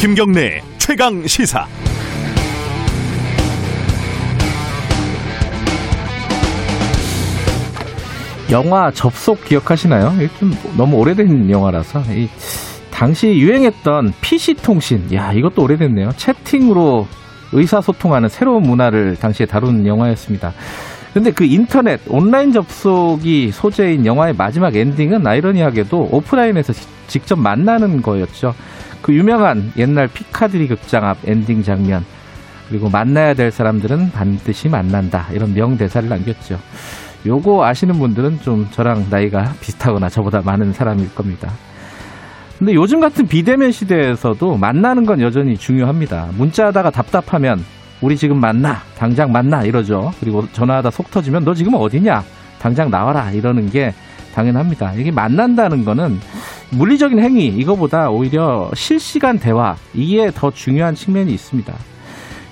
김경래 최강 시사. 영화 접속 기억하시나요? 좀 너무 오래된 영화라서 이 당시 유행했던 PC 통신, 야 이것도 오래됐네요. 채팅으로 의사소통하는 새로운 문화를 당시에 다룬 영화였습니다. 근데 그 인터넷 온라인 접속이 소재인 영화의 마지막 엔딩은 아이러니하게도 오프라인에서 직접 만나는 거였죠. 그 유명한 옛날 피카드리 극장 앞 엔딩 장면 그리고 만나야 될 사람들은 반드시 만난다 이런 명대사를 남겼죠. 요거 아시는 분들은 좀 저랑 나이가 비슷하거나 저보다 많은 사람일 겁니다. 근데 요즘 같은 비대면 시대에서도 만나는 건 여전히 중요합니다. 문자하다가 답답하면 우리 지금 만나, 당장 만나 이러죠. 그리고 전화하다 속 터지면 너 지금 어디냐? 당장 나와라 이러는 게 당연합니다. 이게 만난다는 거는 물리적인 행위 이거보다 오히려 실시간 대화 이게 더 중요한 측면이 있습니다.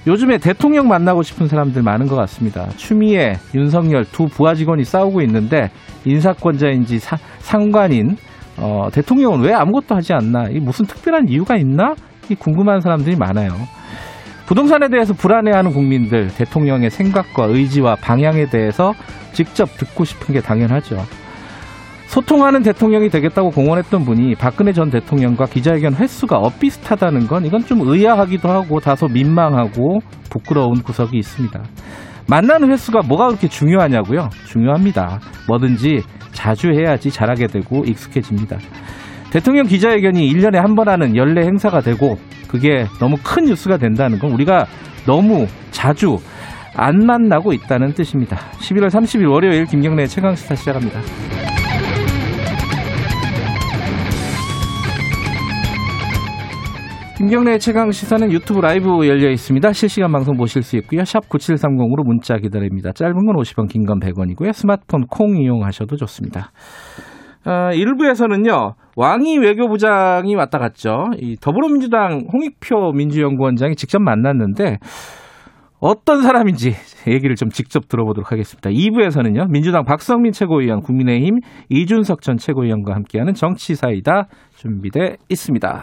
요즘에 대통령 만나고 싶은 사람들 많은 것 같습니다. 추미애, 윤석열 두 부하 직원이 싸우고 있는데 인사권자인지 사, 상관인 어, 대통령은 왜 아무것도 하지 않나? 이 무슨 특별한 이유가 있나? 이 궁금한 사람들이 많아요. 부동산에 대해서 불안해하는 국민들, 대통령의 생각과 의지와 방향에 대해서 직접 듣고 싶은 게 당연하죠. 소통하는 대통령이 되겠다고 공언했던 분이 박근혜 전 대통령과 기자회견 횟수가 엇비슷하다는 건 이건 좀 의아하기도 하고 다소 민망하고 부끄러운 구석이 있습니다. 만나는 횟수가 뭐가 그렇게 중요하냐고요? 중요합니다. 뭐든지 자주 해야지 잘하게 되고 익숙해집니다. 대통령 기자회견이 1년에 한 번 하는 연례 행사가 되고 그게 너무 큰 뉴스가 된다는 건 우리가 너무 자주 안 만나고 있다는 뜻입니다. 11월 30일 월요일 김경래 최강스타 시작합니다. 김경래 최강 시사는 유튜브 라이브 열려 있습니다. 실시간 방송 보실 수 있고요. 샵 9730으로 문자 기다립니다. 짧은 건 50원, 긴 건 100원이고요. 스마트폰 콩 이용하셔도 좋습니다. 어, 일부에서는요. 왕이 외교부장이 왔다 갔죠. 이 더불어민주당 홍익표 민주연구원장이 직접 만났는데 어떤 사람인지 얘기를 좀 직접 들어보도록 하겠습니다. 2부에서는요. 민주당 박성민 최고위원, 국민의힘 이준석 전 최고위원과 함께하는 정치사이다 준비돼 있습니다.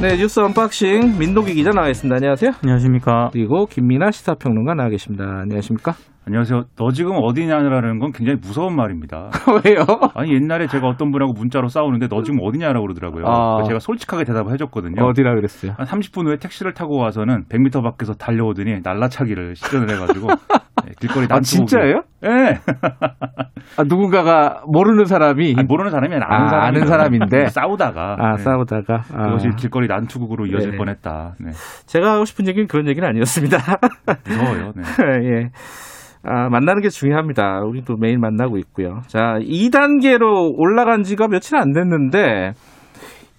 네, 뉴스 unboxing 민동기 기자 나와 있습니다. 안녕하세요. 안녕하십니까. 그리고 김민아 시사평론가 나와 계십니다. 안녕하십니까? 안녕하세요. 너 지금 어디냐라는 건 굉장히 무서운 말입니다. 왜요? 아니 옛날에 제가 어떤 분하고 문자로 싸우는데 너 지금 어디냐라고 그러더라고요. 아. 제가 솔직하게 대답을 해줬거든요. 어디라 그랬어요? 한 30분 후에 택시를 타고 와서는 100m 밖에서 달려오더니 날라차기를 시전을 해가지고 네, 길거리 아, 난투 진짜예요? 네. 아, 누군가가 모르는 사람이 아니, 모르는 사람이 아니라 아는 아, 사람이 아는 사람인데. 싸우다가 아, 네. 싸우다가 아. 그것이 길거리 난투극으로 이어질 네. 뻔했다. 네. 제가 하고 싶은 얘기는 그런 얘기는 아니었습니다. 무서워요. 네. 예. 아, 만나는 게 중요합니다. 우리도 매일 만나고 있고요. 자, 2단계로 올라간 지가 며칠 안 됐는데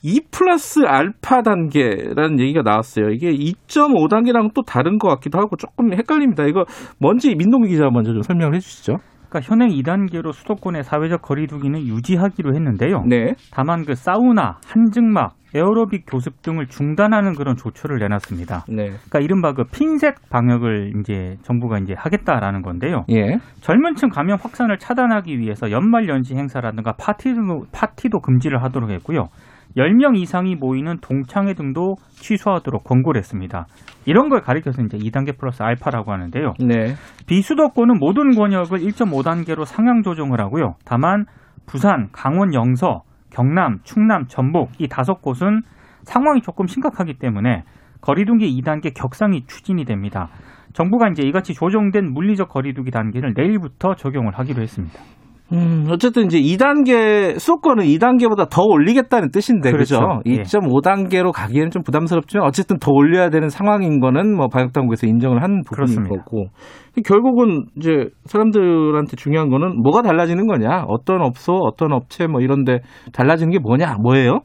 2 플러스 알파 단계라는 얘기가 나왔어요. 이게 2.5 단계랑 또 다른 것 같기도 하고 조금 헷갈립니다. 이거 뭔지 민동기 기자 먼저 좀 설명을 해 주시죠. 그러니까 현행 2단계로 수도권의 사회적 거리두기는 유지하기로 했는데요. 네. 다만 그 사우나, 한증막, 에어로빅 교습 등을 중단하는 그런 조처를 내놨습니다. 네. 그러니까 이른바 그 핀셋 방역을 이제 정부가 이제 하겠다라는 건데요. 예. 젊은층 감염 확산을 차단하기 위해서 연말 연시 행사라든가 파티도 파티도 금지를 하도록 했고요. 10명 이상이 모이는 동창회 등도 취소하도록 권고를 했습니다. 이런 걸 가리켜서 이제 2단계 플러스 알파라고 하는데요. 네. 비수도권은 모든 권역을 1.5단계로 상향 조정을 하고요. 다만 부산, 강원 영서, 경남, 충남, 전북 이 다섯 곳은 상황이 조금 심각하기 때문에 거리두기 2단계 격상이 추진이 됩니다. 정부가 이제 이같이 조정된 물리적 거리두기 단계를 내일부터 적용을 하기로 했습니다. 음, 어쨌든 이제 2단계, 수도권은 2단계보다 더 올리겠다는 뜻인데, 그죠? 그렇죠. 예. 2.5단계로 가기에는 좀 부담스럽지만, 어쨌든 더 올려야 되는 상황인 거는 뭐 방역 당국에서 인정을 한 부분인 그렇습니다. 거고. 결국은 이제 사람들한테 중요한 거는 뭐가 달라지는 거냐? 어떤 업소, 어떤 업체 뭐 이런데 달라지는 게 뭐냐? 뭐예요?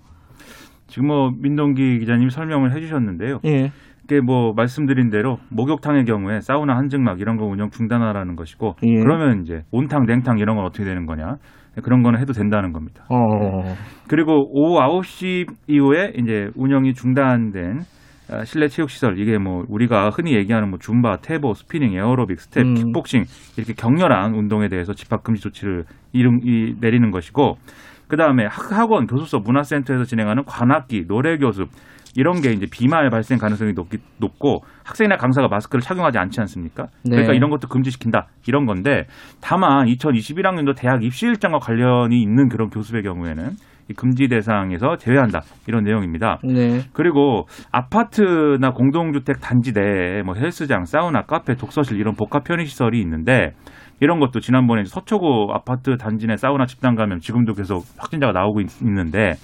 지금 뭐 민동기 기자님이 설명을 해 주셨는데요. 예. 이게 뭐 말씀드린 대로 목욕탕의 경우에 사우나 한증막 이런 거 운영 중단하라는 것이고 예. 그러면 이제 온탕 냉탕 이런 건 어떻게 되는 거냐 그런 거는 해도 된다는 겁니다. 어. 그리고 오후 9시 이후에 이제 운영이 중단된 아, 실내 체육 시설 이게 뭐 우리가 흔히 얘기하는 뭐 줌바, 태보, 스피닝, 에어로빅, 스텝, 음. 킥복싱 이렇게 격렬한 운동에 대해서 집합 금지 조치를 이름, 이, 내리는 것이고 그 다음에 학원, 교습소, 문화센터에서 진행하는 관악기, 노래 교습 이런 게 이제 비말 발생 가능성이 높기, 높고 학생이나 강사가 마스크를 착용하지 않지 않습니까? 네. 그러니까 이런 것도 금지시킨다 이런 건데 다만 2021학년도 대학 입시 일정과 관련이 있는 그런 교습의 경우에는 이 금지 대상에서 제외한다 이런 내용입니다. 네. 그리고 아파트나 공동주택 단지 내에 뭐 헬스장, 사우나, 카페, 독서실 이런 복합 편의 시설이 있는데 이런 것도 지난번에 서초구 아파트 단지 내 사우나 집단 감염 지금도 계속 확진자가 나오고 있, 는데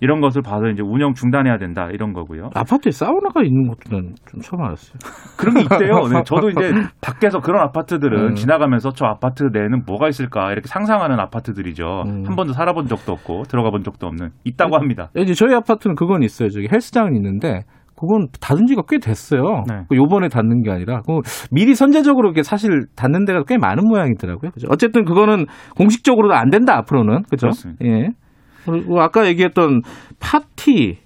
이런 것을 봐서 이제 운영 중단해야 된다 이런 거고요. 아파트에 사우나가 있는 것들은 좀 처음 알았어요. 그런 게 있대요. 네, 저도 이제 밖에서 그런 아파트들은 음. 지나가면서 저 아파트 내에는 뭐가 있을까 이렇게 상상하는 아파트들이죠. 음. 한 번도 살아본 적도 없고 들어가 본 적도 없는 있다고 합니다. 이제 저희 아파트는 그건 있어요. 저기 헬스장은 있는데 그건 닫은 지가 꽤 됐어요. 네. 그 요번에 닫는 게 아니라 그 미리 선제적으로 이게 사실 닫는 데가 꽤 많은 모양이더라고요. 그죠? 어쨌든 그거는 공식적으로도 안 된다 앞으로는 그죠? 그렇습니다. 예. 그리고 아까 얘기했던 파티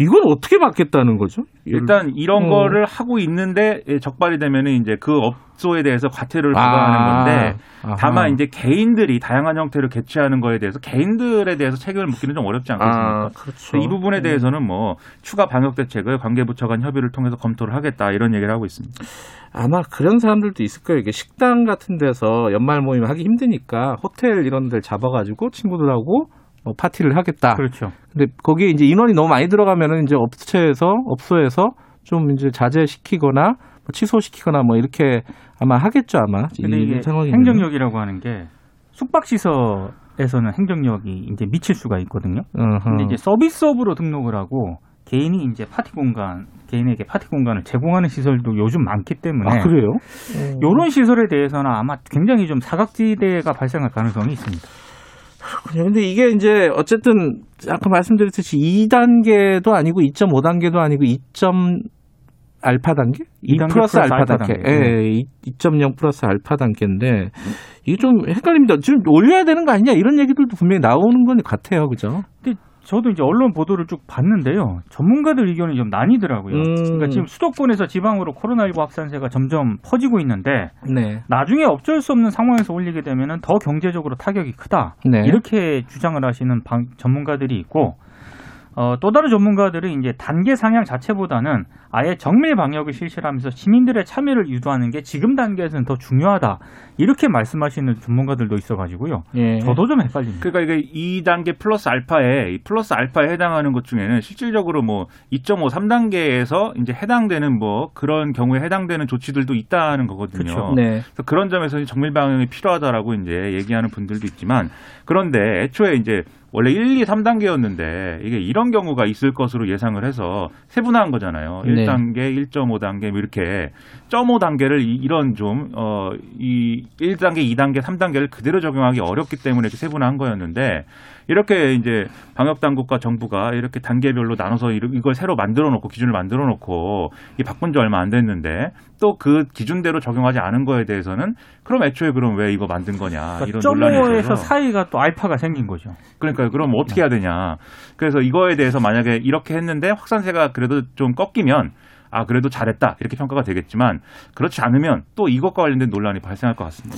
이건 어떻게 막겠다는 거죠? 일단 이런 음. 거를 하고 있는데 예, 적발이 되면은 이제 그 업소에 대해서 과태료를 아. 부과하는 건데 아하. 다만 이제 개인들이 다양한 형태로 개최하는 거에 대해서 개인들에 대해서 책임을 묻기는 좀 어렵지 않겠습니까? 아, 그렇죠. 이 부분에 대해서는 뭐 추가 방역 대책을 관계부처 간 협의를 통해서 검토를 하겠다 이런 얘기를 하고 있습니다. 아마 그런 사람들도 있을 거예요. 이게 식당 같은 데서 연말 모임 하기 힘드니까 호텔 이런 데를 잡아가지고 친구들하고 뭐 파티를 하겠다. 그렇죠. 근데 거기에 이제 인원이 너무 많이 들어가면은 이제 업체에서 업소에서 좀 이제 자제시키거나 뭐 취소시키거나 뭐 이렇게 아마 하겠죠 아마 근데 이 이게 상황이 행정력이라고 하는 게 숙박시설에서는 행정력이 이제 미칠 수가 있거든요. 근데 이제 서비스업으로 등록을 하고 개인이 이제 파티 공간, 개인에게 파티 공간을 제공하는 시설도 요즘 많기 때문에 아 그래요? 이런 시설에 대해서는 아마 굉장히 좀 사각지대가 발생할 가능성이 있습니다. 그렇군요. 근데 이게 이제 어쨌든 아까 말씀드렸듯이 2단계도 아니고 2.5단계도 아니고 2. 알파 단계? 2 2단계 플러스 플러스 알파 단계. 단계. 예, 2.0 플러스 알파 단계인데 이게 좀 헷갈립니다. 지금 올려야 되는 거 아니냐 이런 얘기들도 분명히 나오는 건 같아요. 그죠? 저도 이제 언론 보도를 쭉 봤는데요. 전문가들 의견이 좀 나뉘더라고요. 음. 그러니까 지금 수도권에서 지방으로 코로나19 확산세가 점점 퍼지고 있는데 네. 나중에 어쩔 수 없는 상황에서 올리게 되면은 더 경제적으로 타격이 크다. 네. 이렇게 주장을 하시는 방- 전문가들이 있고 어, 또 다른 전문가들은 이제 단계 상향 자체보다는 아예 정밀 방역을 실시하면서 시민들의 참여를 유도하는 게 지금 단계에서는 더 중요하다. 이렇게 말씀하시는 전문가들도 있어가지고요. 예. 저도 좀 헷갈립니다. 그러니까 이게 2단계 플러스 알파에 이 플러스 알파에 해당하는 것 중에는 실질적으로 뭐 2.5, 3단계에서 이제 해당되는 뭐 그런 경우에 해당되는 조치들도 있다는 거거든요. 그렇죠. 네. 그래서 그런 점에서 정밀 방역이 필요하다라고 이제 얘기하는 분들도 있지만 그런데 애초에 이제 원래 1, 2, 3단계였는데 이게 이런 경우가 있을 것으로 예상을 해서 세분화한 거잖아요. 네. 1단계, 1.5단계 뭐 이렇게 0.5단계를 이런 좀 어 이 1단계, 2단계, 3단계를 그대로 적용하기 어렵기 때문에 이렇게 세분화한 거였는데 이렇게 이제 방역 당국과 정부가 이렇게 단계별로 나눠서 이걸 새로 만들어 놓고 기준을 만들어 놓고 이 바꾼 지 얼마 안 됐는데 또 그 기준대로 적용하지 않은 거에 대해서는 그럼 애초에 그럼 왜 이거 만든 거냐 그러니까 이런 논란이 있어서 사이가 또 알파가 생긴 거죠. 그러니까요. 그럼 어떻게 해야 되냐. 그래서 이거에 대해서 만약에 이렇게 했는데 확산세가 그래도 좀 꺾이면 아 그래도 잘했다 이렇게 평가가 되겠지만 그렇지 않으면 또 이것과 관련된 논란이 발생할 것 같습니다.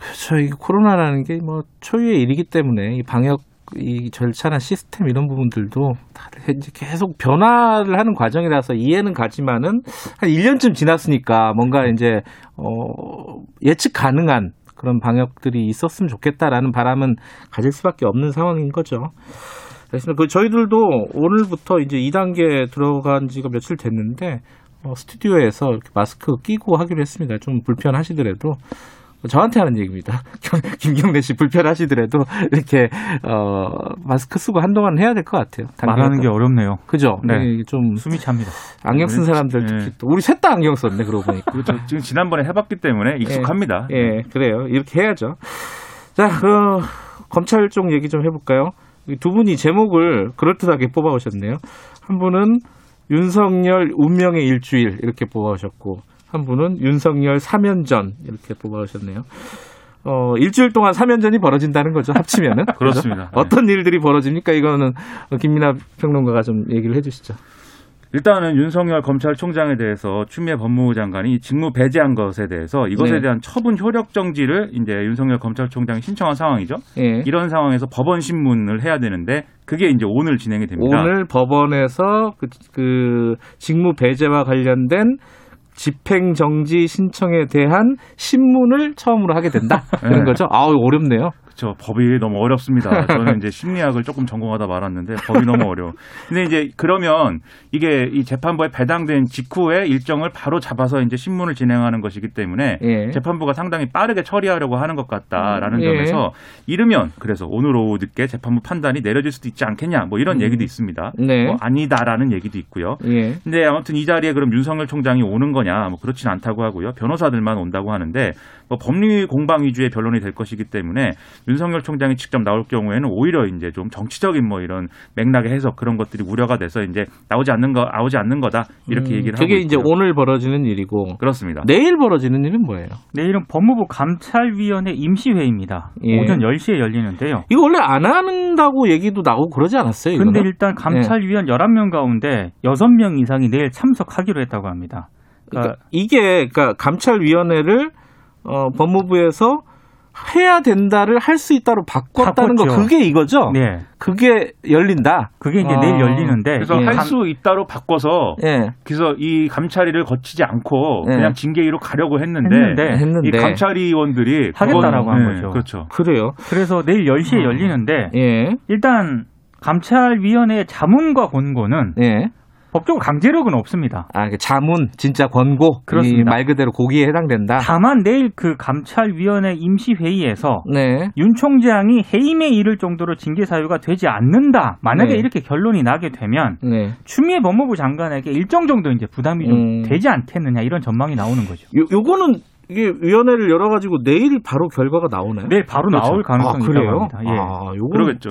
그렇죠. 이 코로나라는 게 뭐 초유의 일이기 때문에 이 방역 이 절차나 시스템 이런 부분들도 다들 이제 계속 변화를 하는 과정이라서 이해는 가지만은 한 1년쯤 지났으니까 뭔가 이제 어 예측 가능한 그런 방역들이 있었으면 좋겠다라는 바람은 가질 수밖에 없는 상황인 거죠. 그래서 그 저희들도 오늘부터 이제 2단계 들어간 지가 며칠 됐는데 어, 스튜디오에서 이렇게 마스크 끼고 하기로 했습니다. 좀 불편하시더라도 저한테 하는 얘기입니다. 김경래 씨 불편하시더라도 이렇게 어 마스크 쓰고 한동안 해야 될 것 같아요. 말하는 게 어렵네요. 그죠? 네. 이게 좀 숨이 찹니다. 안경 쓴 사람들 네. 특히 또 우리 셋 다 안경 썼네 그러고 보니까. 그렇죠. 지금 지난번에 해봤기 때문에 익숙합니다. 예, 그래요. 이렇게 해야죠. 자, 그 검찰 쪽 얘기 좀 해볼까요? 이두 분이 제목을 그럴듯하게 뽑아오셨네요. 한 분은 윤석열 운명의 일주일 이렇게 뽑아오셨고 한 분은 윤석열 3연전 이렇게 뽑아오셨네요. 어, 일주일 동안 3연전이 벌어진다는 거죠. 합치면은. 그렇습니다. 어떤 일들이 벌어집니까? 이거는 김민아 평론가가 좀 얘기를 해 주시죠. 일단은 윤석열 검찰총장에 대해서 추미애 법무부 장관이 직무 배제한 것에 대해서 이것에 네. 대한 처분 효력 정지를 이제 윤석열 검찰총장이 신청한 상황이죠. 예. 이런 상황에서 법원 신문을 해야 되는데 그게 이제 오늘 진행이 됩니다. 오늘 법원에서 그, 그 직무 배제와 관련된 집행정지 신청에 대한 신문을 처음으로 하게 된다. 그런 네. 거죠. 아우, 어렵네요. 그렇죠. 법이 너무 어렵습니다. 저는 이제 심리학을 조금 전공하다 말았는데 법이 너무 어려워. 근데 이제 그러면 이게 이 재판부에 배당된 직후에 일정을 바로 잡아서 이제 신문을 진행하는 것이기 때문에 예. 재판부가 상당히 빠르게 처리하려고 하는 것 같다라는 예. 점에서 이르면 그래서 오늘 오후 늦게 재판부 판단이 내려질 수도 있지 않겠냐 뭐 이런 얘기도 있습니다. 네. 뭐 아니다라는 얘기도 있고요. 예. 근데 아무튼 이 자리에 그럼 윤석열 총장이 오는 거냐 뭐 그렇진 않다고 하고요. 변호사들만 온다고 하는데 뭐 법리 공방 위주의 변론이 될 것이기 때문에 윤석열 총장이 직접 나올 경우에는 오히려 이제 좀 정치적인 뭐 이런 맥락의 해석 그런 것들이 우려가 돼서 이제 나오지 않는 거 나오지 않는 거다 이렇게 얘기를 하고 음, 그게 이제 있고요. 오늘 벌어지는 일이고 그렇습니다. 내일 벌어지는 일은 뭐예요? 내일은 법무부 감찰위원회 임시회의입니다. 예. 오전 10시에 열리는데요. 이거 원래 안 한다고 얘기도 나오고 그러지 않았어요? 이거는? 근데 일단 감찰위원 11명 가운데 6명 이상이 내일 참석하기로 했다고 합니다. 그러니까 그러니까 이게 그러니까 감찰위원회를 어, 법무부에서 해야 된다를 할 수 있다로 바꿨다는 거 바꿨죠. 그게 이거죠? 네. 그게 열린다. 그게 이제 아. 내일 열리는데 그래서 예. 할 감- 수 있다로 바꿔서 예. 그래서 이 감찰위를 거치지 않고 네. 그냥 징계위로 가려고 했는데, 했는데 했는데 이 감찰위원들이 하겠다라고 한 그건- 거죠. 그렇죠. 그래요. 그래서 내일 10시에 음. 열리는데 예. 일단 감찰위원회 자문과 권고는 예. 법적으로 강제력은 없습니다. 아, 그 자문, 진짜 권고. 그렇습니다. 이말 그대로 고기에 해당된다. 다만 내일 그 감찰위원회 임시회의에서 네. 윤 총장이 해임에 이를 정도로 징계 사유가 되지 않는다. 만약에 네. 이렇게 결론이 나게 되면 네. 추미애 법무부 장관에게 일정 정도 이제 부담이 좀 음. 되지 않겠느냐 이런 전망이 나오는 거죠. 요, 요거는 이게 위원회를 열어 가지고 내일 바로 결과가 나오나요? 내일 바로 나올 가능성이 아, 그래요? 있다고 합니다. 예. 아, 요거 그러겠죠.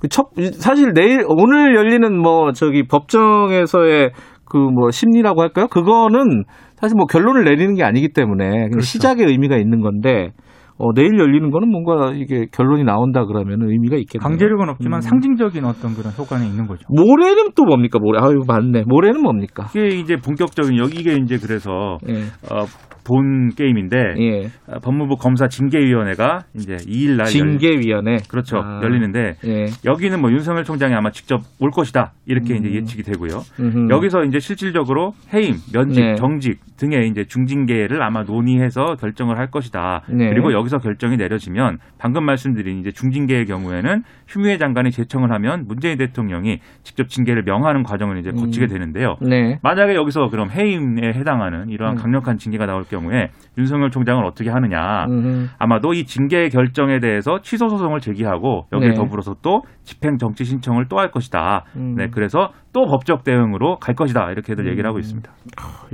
그 첫, 사실 내일 오늘 열리는 뭐 저기 법정에서의 그 뭐 심리라고 할까요? 그거는 사실 뭐 결론을 내리는 게 아니기 때문에 그렇죠. 시작의 의미가 있는 건데 어, 내일 열리는 거는 뭔가 이게 결론이 나온다 그러면 의미가 있겠네요. 강제력은 없지만 음. 상징적인 어떤 그런 효과는 있는 거죠. 모레는 또 뭡니까? 모레. 아유 맞네. 모레는 뭡니까? 이게 이제 본격적인 여기 이게 이제 그래서 예. 어, 본 게임인데 예. 어, 법무부 검사 징계위원회가 이제 2일 날 열, 징계위원회. 그렇죠 아. 열리는데 예. 여기는 뭐 윤석열 총장이 아마 직접 올 것이다 이렇게 음. 이제 예측이 되고요. 음흠. 여기서 이제 실질적으로 해임, 면직, 네. 정직 등의 이제 중징계를 아마 논의해서 결정을 할 것이다. 네. 그리고 여기서 결정이 내려지면 방금 말씀드린 이제 중징계의 경우에는 추미애 장관이 제청을 하면 문재인 대통령이 직접 징계를 명하는 과정을 이제 거치게 음. 되는데요. 네. 만약에 여기서 그럼 해임에 해당하는 이러한 음. 강력한 징계가 나올 경우에 윤석열 총장은 어떻게 하느냐. 음흠. 아마도 이 징계 결정에 대해서 취소 소송을 제기하고 여기에 네. 더불어서 또 집행 정치 신청을 또 할 것이다. 음. 네, 그래서 또 법적 대응으로 갈 것이다. 이렇게들 얘기를 하고 있습니다.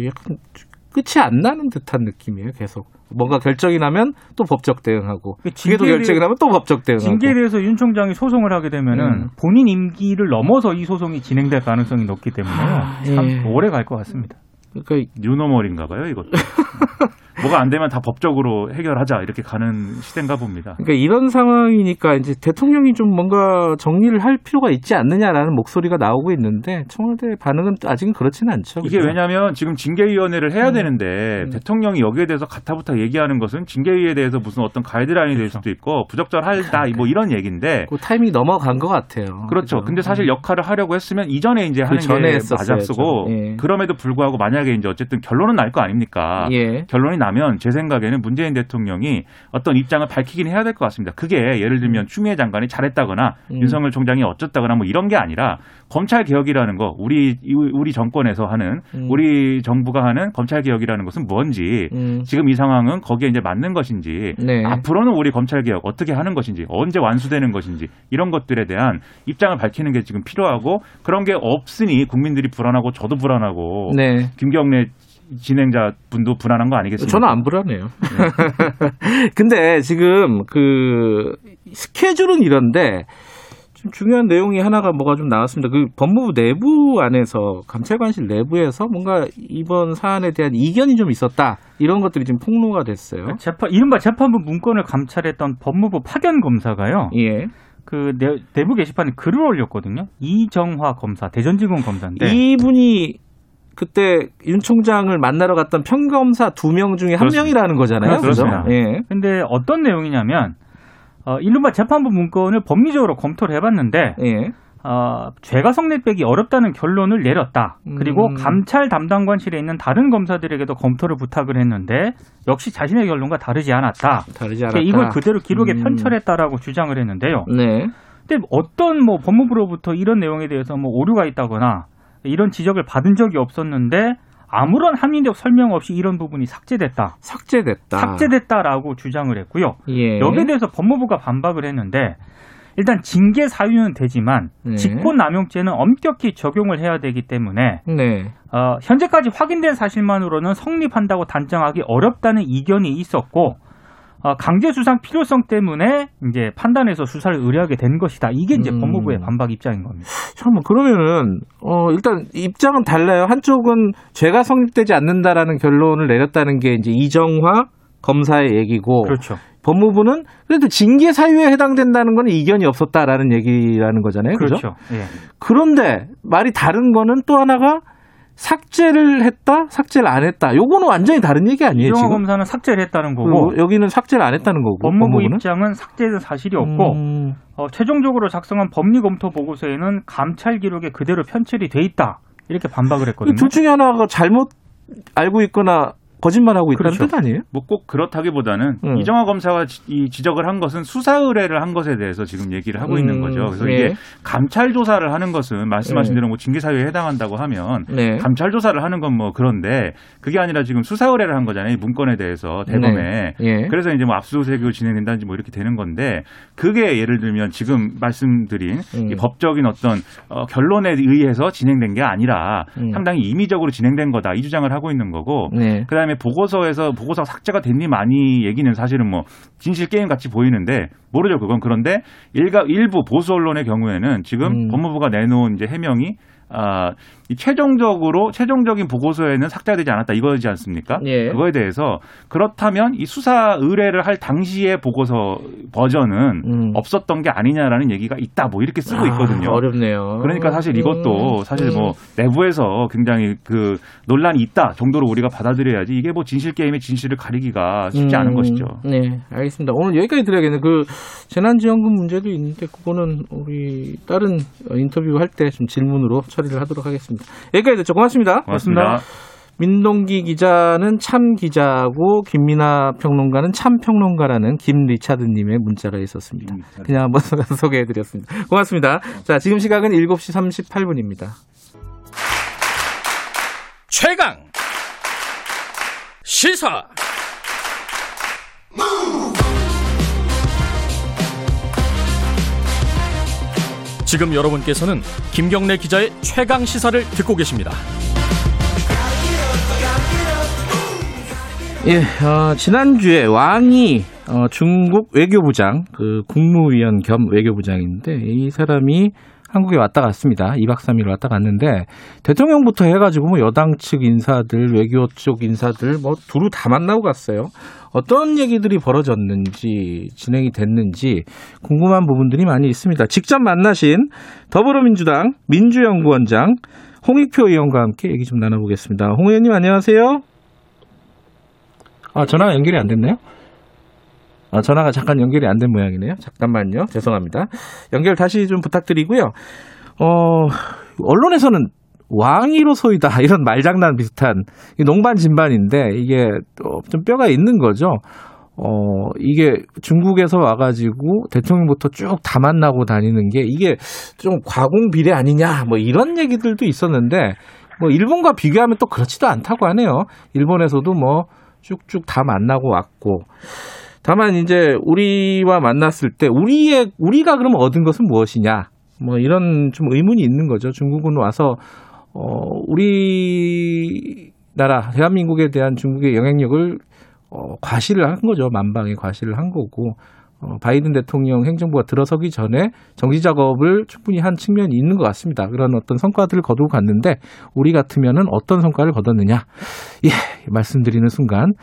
약간 끝이 안 나는 듯한 느낌이에요. 계속 뭔가 결정이 나면 또 법적 대응하고 그 징계를- 결정이 나면 또 법적 대응하고 징계에 대해서 윤 총장이 소송을 하게 되면은 음. 본인 임기를 넘어서 이 소송이 진행될 가능성이 높기 때문에 아, 참 예. 오래 갈 것 같습니다. 그러니까 뉴노멀인가 봐요, 이것도. 뭐가 안 되면 다 법적으로 해결하자 이렇게 가는 시대인가 봅니다. 그러니까 이런 상황이니까 이제 대통령이 좀 뭔가 정리를 할 필요가 있지 않느냐라는 목소리가 나오고 있는데 청와대 반응은 아직은 그렇지는 않죠. 이게 그죠? 왜냐하면 지금 징계위원회를 해야 되는데 음. 대통령이 여기에 대해서 가타부타 얘기하는 것은 징계위에 대해서 무슨 어떤 가이드라인이 될 그렇죠. 수도 있고 부적절하다 뭐 이런 얘기인데 그 타이밍이 넘어간 것 같아요. 그렇죠. 그죠? 근데 사실 역할을 하려고 했으면 이전에 이제 그 하는 전에 게 했었어야죠. 맞았고 예. 그럼에도 불구하고 만약에 이제 어쨌든 결론은 날 거 아닙니까? 예. 결론이 나면 제 생각에는 문재인 대통령이 어떤 입장을 밝히긴 해야 될 것 같습니다. 그게 예를 들면 추미애 장관이 잘했다거나 음. 윤석열 총장이 어쩌다거나 뭐 이런 게 아니라 검찰 개혁이라는 거 우리 우리 정권에서 하는 음. 우리 정부가 하는 검찰 개혁이라는 것은 뭔지 음. 지금 이 상황은 거기에 이제 맞는 것인지 네. 앞으로는 우리 검찰 개혁 어떻게 하는 것인지 언제 완수되는 것인지 이런 것들에 대한 입장을 밝히는 게 지금 필요하고 그런 게 없으니 국민들이 불안하고 저도 불안하고 네. 김경래 진행자 분도 불안한 거 아니겠습니까? 저는 안 불안해요. 근데 지금 그 스케줄은 이런데 좀 중요한 내용이 하나가 뭐가 좀 나왔습니다. 그 법무부 내부 안에서 감찰관실 내부에서 뭔가 이번 사안에 대한 이견이 좀 있었다 이런 것들이 지금 폭로가 됐어요. 재판 이른바 재판부 문건을 감찰했던 법무부 파견 검사가요. 예. 그 내, 부 게시판에 글을 올렸거든요. 이정화 검사, 대전지검 검사인데 이분이 그때 윤 총장을 만나러 갔던 평검사 두 명 중에 한 그렇습니다. 명이라는 거잖아요. 그렇습니다. 그죠? 예. 근데 어떤 내용이냐면 어, 이른바 재판부 문건을 법리적으로 검토를 해봤는데 예. 어, 죄가 성립 빼기 어렵다는 결론을 내렸다. 그리고 음. 감찰 담당관실에 있는 다른 검사들에게도 검토를 부탁을 했는데 역시 자신의 결론과 다르지 않았다. 다르지 않았다. 이걸 그대로 기록에 음. 편철했다라고 주장을 했는데요. 네. 근데 어떤 뭐 법무부로부터 이런 내용에 대해서 뭐 오류가 있다거나 이런 지적을 받은 적이 없었는데 아무런 합리적 설명 없이 이런 부분이 삭제됐다. 삭제됐다. 삭제됐다라고 주장을 했고요. 예. 여기에 대해서 법무부가 반박을 했는데 일단 징계 사유는 되지만 네. 직권남용죄는 엄격히 적용을 해야 되기 때문에 네. 어, 현재까지 확인된 사실만으로는 성립한다고 단정하기 어렵다는 이견이 있었고 어, 강제 수상 필요성 때문에 이제 판단해서 수사를 의뢰하게 된 것이다. 이게 이제 음. 법무부의 반박 입장인 겁니다. 잠깐만 그러면은 어 일단 입장은 달라요. 한쪽은 죄가 성립되지 않는다라는 결론을 내렸다는 게 이제 이정화 검사의 얘기고 그렇죠. 법무부는 그래도 징계 사유에 해당된다는 건 이견이 없었다라는 얘기라는 거잖아요. 그죠? 그렇죠. 예. 그런데 말이 다른 거는 또 하나가 삭제를 했다, 삭제를 안 했다. 요거는 완전히 다른 얘기 아니에요, 지금? 검사는 삭제를 했다는 거고 그리고 여기는 삭제를 안 했다는 거고. 법무부 법무부는? 입장은 삭제된 사실이 없고 음, 어, 최종적으로 작성한 법리 검토 보고서에는 감찰 기록에 그대로 편철이 돼 있다. 이렇게 반박을 했거든요. 둘 중에 하나가 잘못 알고 있거나 거짓말하고 있다는 그렇죠. 뜻 아니에요? 뭐 꼭 그렇다기보다는 음. 이정화 검사가 지, 이 지적을 한 것은 수사 의뢰를 한 것에 대해서 지금 얘기를 하고 있는 음, 거죠. 그래서 예. 이게 감찰 조사를 하는 것은 말씀하신 예. 대로 뭐 징계 사유에 해당한다고 하면 네. 감찰 조사를 하는 건 뭐 그런데 그게 아니라 지금 수사 의뢰를 한 거잖아요. 이 문건에 대해서 대검에. 예. 그래서 이제 뭐 압수수색이 진행된다든지 뭐 이렇게 되는 건데 그게 예를 들면 지금 말씀드린 음. 이 법적인 어떤 어, 결론에 의해서 진행된 게 아니라 음. 상당히 임의적으로 진행된 거다 이 주장을 하고 있는 거고 네. 그다음에 보고서에서 보고서 삭제가 됐니 많이 얘기는 사실은 뭐 진실 게임 같이 보이는데 모르죠 그건 그런데 일가 일부 보수 언론의 경우에는 지금 음. 법무부가 내놓은 이제 해명이 아, 이 최종적으로 최종적인 보고서에는 삭제가 되지 않았다 이거지 않습니까? 예. 그거에 대해서 그렇다면 이 수사 의뢰를 할 당시의 보고서 버전은 음. 없었던 게 아니냐라는 얘기가 있다 뭐 이렇게 쓰고 있거든요. 아, 어렵네요. 그러니까 사실 이것도 음. 사실 뭐 내부에서 굉장히 그 논란이 있다 정도로 우리가 받아들여야지 이게 뭐 진실 게임의 진실을 가리기가 쉽지 않은 음, 것이죠. 네, 알겠습니다. 오늘 여기까지 드려야겠네요. 그 재난지원금 문제도 있는데 그거는 우리 다른 인터뷰 할 때 좀 질문으로 처리를 하도록 하겠습니다. 여기까지 듣죠. 고맙습니다. 고맙습니다. 민동기 기자는 참 기자고 김민아 평론가는 참 평론가라는 김리차드님의 문자가 있었습니다. 그냥 한번 소개해드렸습니다. 고맙습니다. 자, 지금 시각은 7시 38분입니다. 최강 시사 지금 여러분께서는 김경래 기자의 최강 시사를 듣고 계십니다. 예, 어, 지난주에 왕이 어, 중국 외교부장, 그 국무위원 겸 외교부장인데 이 사람이 한국에 왔다 갔습니다. 2박 3일 왔다 갔는데 대통령부터 해가지고 뭐 여당 측 인사들, 외교 쪽 인사들 뭐 두루 다 만나고 갔어요. 어떤 얘기들이 벌어졌는지 진행이 됐는지 궁금한 부분들이 많이 있습니다. 직접 만나신 더불어민주당 민주연구원장 홍익표 의원과 함께 얘기 좀 나눠보겠습니다. 홍 의원님 안녕하세요. 아, 전화가 연결이 안 됐네요? 아, 전화가 잠깐 연결이 안 된 모양이네요. 잠깐만요. 죄송합니다. 연결 다시 좀 부탁드리고요. 어, 언론에서는 왕이로 소이다. 이런 말장난 비슷한 이 농반 진반인데 이게 또좀 뼈가 있는 거죠. 어, 이게 중국에서 와가지고 대통령부터 쭉 다 만나고 다니는 게 이게 좀 과공 비례 아니냐 뭐 이런 얘기들도 있었는데 뭐 일본과 비교하면 또 그렇지도 않다고 하네요. 일본에서도 뭐 쭉쭉 다 만나고 왔고. 다만 이제 우리와 만났을 때 우리의 우리가 그러면 얻은 것은 무엇이냐? 뭐 이런 좀 의문이 있는 거죠. 중국은 와서 어 우리나라 대한민국에 대한 중국의 영향력을 어 과시를 한 거죠. 만방의 과시를 한 거고 어, 바이든 대통령 행정부가 들어서기 전에 정지 작업을 충분히 한 측면이 있는 것 같습니다. 그런 어떤 성과들을 거두고 갔는데 우리 같으면은 어떤 성과를 거뒀느냐? 예, 말씀드리는 순간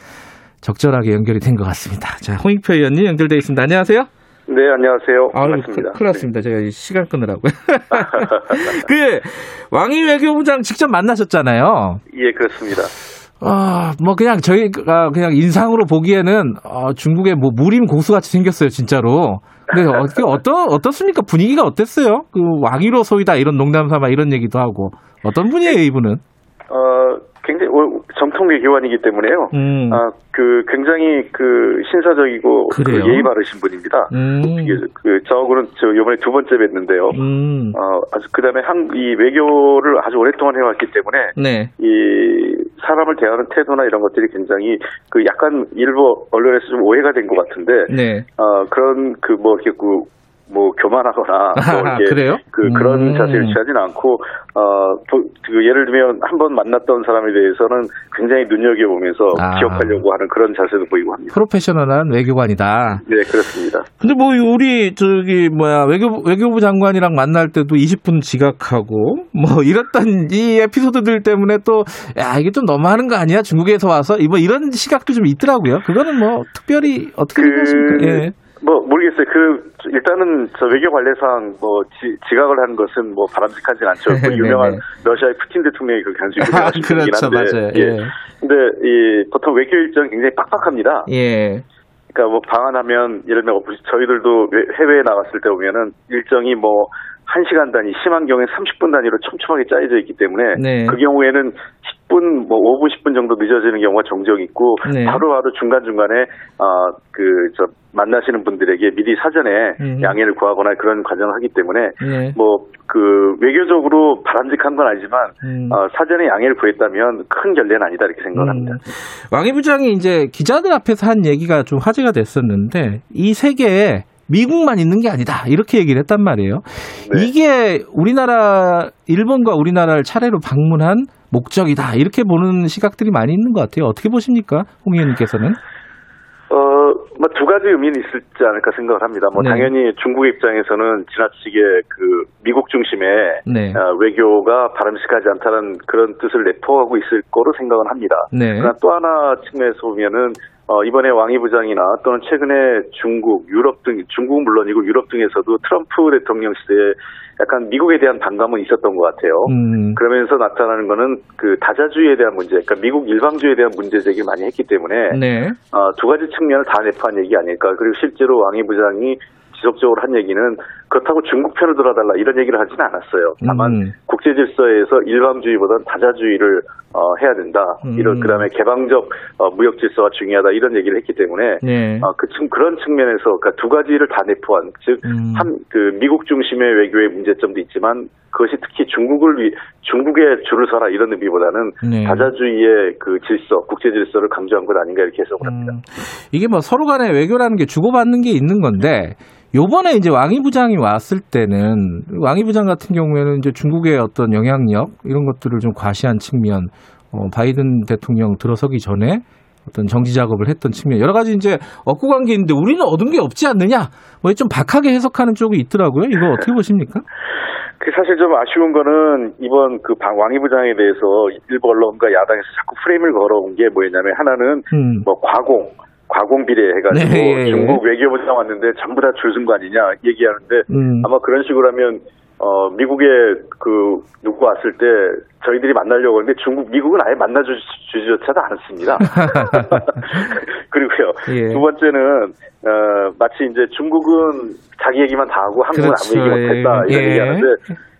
적절하게 연결이 된 것 같습니다. 자, 홍익표 의원님 연결돼 있습니다. 안녕하세요. 네, 안녕하세요. 아유, 반갑습니다. 큰일 났습니다. 제가 이 시간 끄느라고요. 그 왕이 외교부장 직접 만나셨잖아요. 예, 그렇습니다. 아, 뭐 그냥 저희가 그냥 인상으로 보기에는 어, 중국의 뭐 무림 고수같이 생겼어요, 진짜로. 근데 어떻게 어떠 어떻습니까? 분위기가 어땠어요? 그 왕위로 소이다 이런 농담 삼아 이런 얘기도 하고 어떤 분이에요, 이분은? 어, 굉장히 오- 정통 외교관이기 때문에요. 음. 아, 그 굉장히 그 신사적이고 그? 예의 바르신 분입니다. 음. 이게 그 저하고는 저 이번에 두 번째 뵀는데요. 음. 어, 아주 그다음에 한 이 외교를 아주 오랫동안 해왔기 때문에 네. 이 사람을 대하는 태도나 이런 것들이 굉장히 그 약간 일부 언론에서 좀 오해가 된 것 같은데 네. 어 그런 그 뭐 이렇게 그 뭐 교만하거나 뭐 아, 이렇게 그래요? 그 그런 음. 자세를 취하지는 않고 어그 예를 들면 한 번 만났던 사람에 대해서는 굉장히 눈여겨 보면서 아. 기억하려고 하는 그런 자세도 보이고 합니다. 프로페셔널한 외교관이다. 네 그렇습니다. 근데 뭐 우리 저기 뭐야 외교 외교부 장관이랑 만날 때도 20분 지각하고 뭐 이랬던 이 에피소드들 때문에 또 야 이게 좀 너무하는 거 아니야 중국에서 와서 뭐 이런 시각도 좀 있더라고요. 그거는 뭐 특별히 어떻게 그 생각하십니까? 예. 뭐 모르겠어요. 그 일단은 저 외교 관례상 뭐 지, 지각을 하는 것은 뭐 바람직하진 않죠. 그 네, 유명한 네. 러시아의 푸틴 대통령이 그 간수 아, 유명하신 분이긴 그렇죠, 한데. 맞아요. 예. 예. 근데 이 보통 외교 일정이 굉장히 빡빡합니다. 예. 그러니까 뭐 방한하면 예를 들면 저희들도 외- 해외에 나갔을 때 보면은 일정이 뭐 1시간 단위, 심한 경우에 30분 단위로 촘촘하게 짜여져 있기 때문에 네. 그 경우에는 10분, 뭐 5분, 10분 정도 늦어지는 경우가 종종 있고 네. 바로바로 중간중간에 아, 그저 만나시는 분들에게 미리 사전에 음. 양해를 구하거나 그런 과정을 하기 때문에 네. 뭐그 외교적으로 바람직한 건 아니지만 음. 어, 사전에 양해를 구했다면 큰 결례는 아니다 이렇게 생각을 합니다. 음, 왕이 부장이 이제 기자들 앞에서 한 얘기가 좀 화제가 됐었는데 이 세계에 미국만 있는 게 아니다 이렇게 얘기를 했단 말이에요. 네. 이게 우리나라 일본과 우리나라를 차례로 방문한 목적이다 이렇게 보는 시각들이 많이 있는 것 같아요. 어떻게 보십니까, 홍 의원님께서는? 어, 뭐두 가지 의미는 있을지 않을까 생각을 합니다. 뭐 네. 당연히 중국 입장에서는 지나치게 그 미국 중심의 네. 어, 외교가 바람직하지 않다는 그런 뜻을 내포하고 있을 거로 생각은 합니다. 네. 그러나 또 하나 측면에서 보면은 어, 이번에 왕이 부장이나 또는 최근에 중국, 유럽 등 중국 은 물론이고 유럽 등에서도 트럼프 대통령 시대에 약간 미국에 대한 반감은 있었던 것 같아요. 음, 그러면서 나타나는 거는 그 다자주의에 대한 문제, 그러니까 미국 일방주의에 대한 문제 제기를 많이 했기 때문에 네. 어, 두 가지 측면을 다 내포한 얘기 아닐까. 그리고 실제로 왕이 부장이 지속적으로 한 얘기는 그렇다고 중국 편을 들어달라 이런 얘기를 하지는 않았어요. 다만 음. 국제 질서에서 일방주의보다는 다자주의를 어, 해야 된다. 음. 이런 그다음에 개방적 어, 무역 질서가 중요하다 이런 얘기를 했기 때문에 네. 어, 그 측- 그런 측면에서 그러니까 두 가지를 다 내포한 즉 음. 한그 미국 중심의 외교의 문제점도 있지만 그것이 특히 중국을 위 중국에 줄을 서라 이런 의미보다는 네. 다자주의의 그 질서, 국제 질서를 강조한 것 아닌가 이렇게 해석을 합니다. 음, 이게 뭐 서로 간의 외교라는 게 주고받는 게 있는 건데 요번에 이제 왕이 부장이 왔을 때는 왕이 부장 같은 경우에는 이제 중국의 어떤 영향력 이런 것들을 좀 과시한 측면 어, 바이든 대통령 들어서기 전에 어떤 정지 작업을 했던 측면 여러 가지 이제 얻고 간 게 있는데 우리는 얻은 게 없지 않느냐 뭐 좀 박하게 해석하는 쪽이 있더라고요 이거 어떻게 보십니까? 그 사실 좀 아쉬운 거는 이번 그 방- 왕이 부장에 대해서 일부 언론과 야당에서 자꾸 프레임을 걸어온 게 뭐였냐면 하나는 음. 뭐 과공 과공 비례 해가지고 네, 예, 예. 중국 외교부장 왔는데 전부 다 줄 쓴 거 아니냐 얘기하는데 음. 아마 그런 식으로 하면 어 미국에 그 누구 왔을 때 저희들이 만나려고 하는데 중국 미국은 아예 만나주지조차도 않았습니다. 그리고요 예. 두 번째는 어 마치 이제 중국은 자기 얘기만 다 하고 한국은 그렇죠. 아무 얘기 못했다 예. 이런 예. 얘기하는데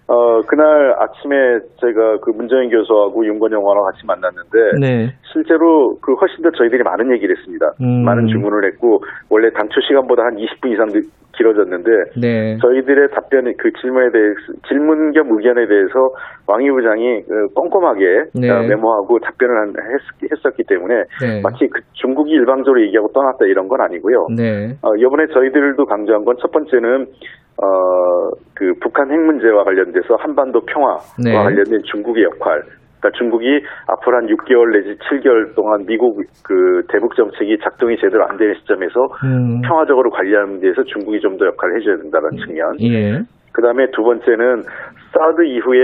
어 그날 아침에 제가 그 문정인 교수하고 윤건영 의원하고 같이 만났는데 네. 실제로 그 훨씬 더 저희들이 많은 얘기를 했습니다. 음. 많은 질문을 했고 원래 당초 시간보다 한 20분 이상 늦- 길어졌는데 네. 저희들의 답변이 그 질문에 대해서 질문 겸 의견에 대해서 왕이 부장이 그 꼼꼼하게 네. 어, 메모하고 답변을 한- 했, 했었기 때문에 네. 마치 그 중국이 일방적으로 얘기하고 떠났다 이런 건 아니고요. 네. 어, 이번에 저희들도 강조한 건 첫 번째는 어, 그 북한 핵 문제와 관련돼서 한반도 평화와 네. 관련된 중국의 역할 그러니까 중국이 앞으로 한 6개월 내지 7개월 동안 미국 그 대북 정책이 작동이 제대로 안 되는 시점에서 음. 평화적으로 관리하는 데서 중국이 좀 더 역할을 해줘야 된다는 측면. 예. 그 다음에 두 번째는 사드 이후에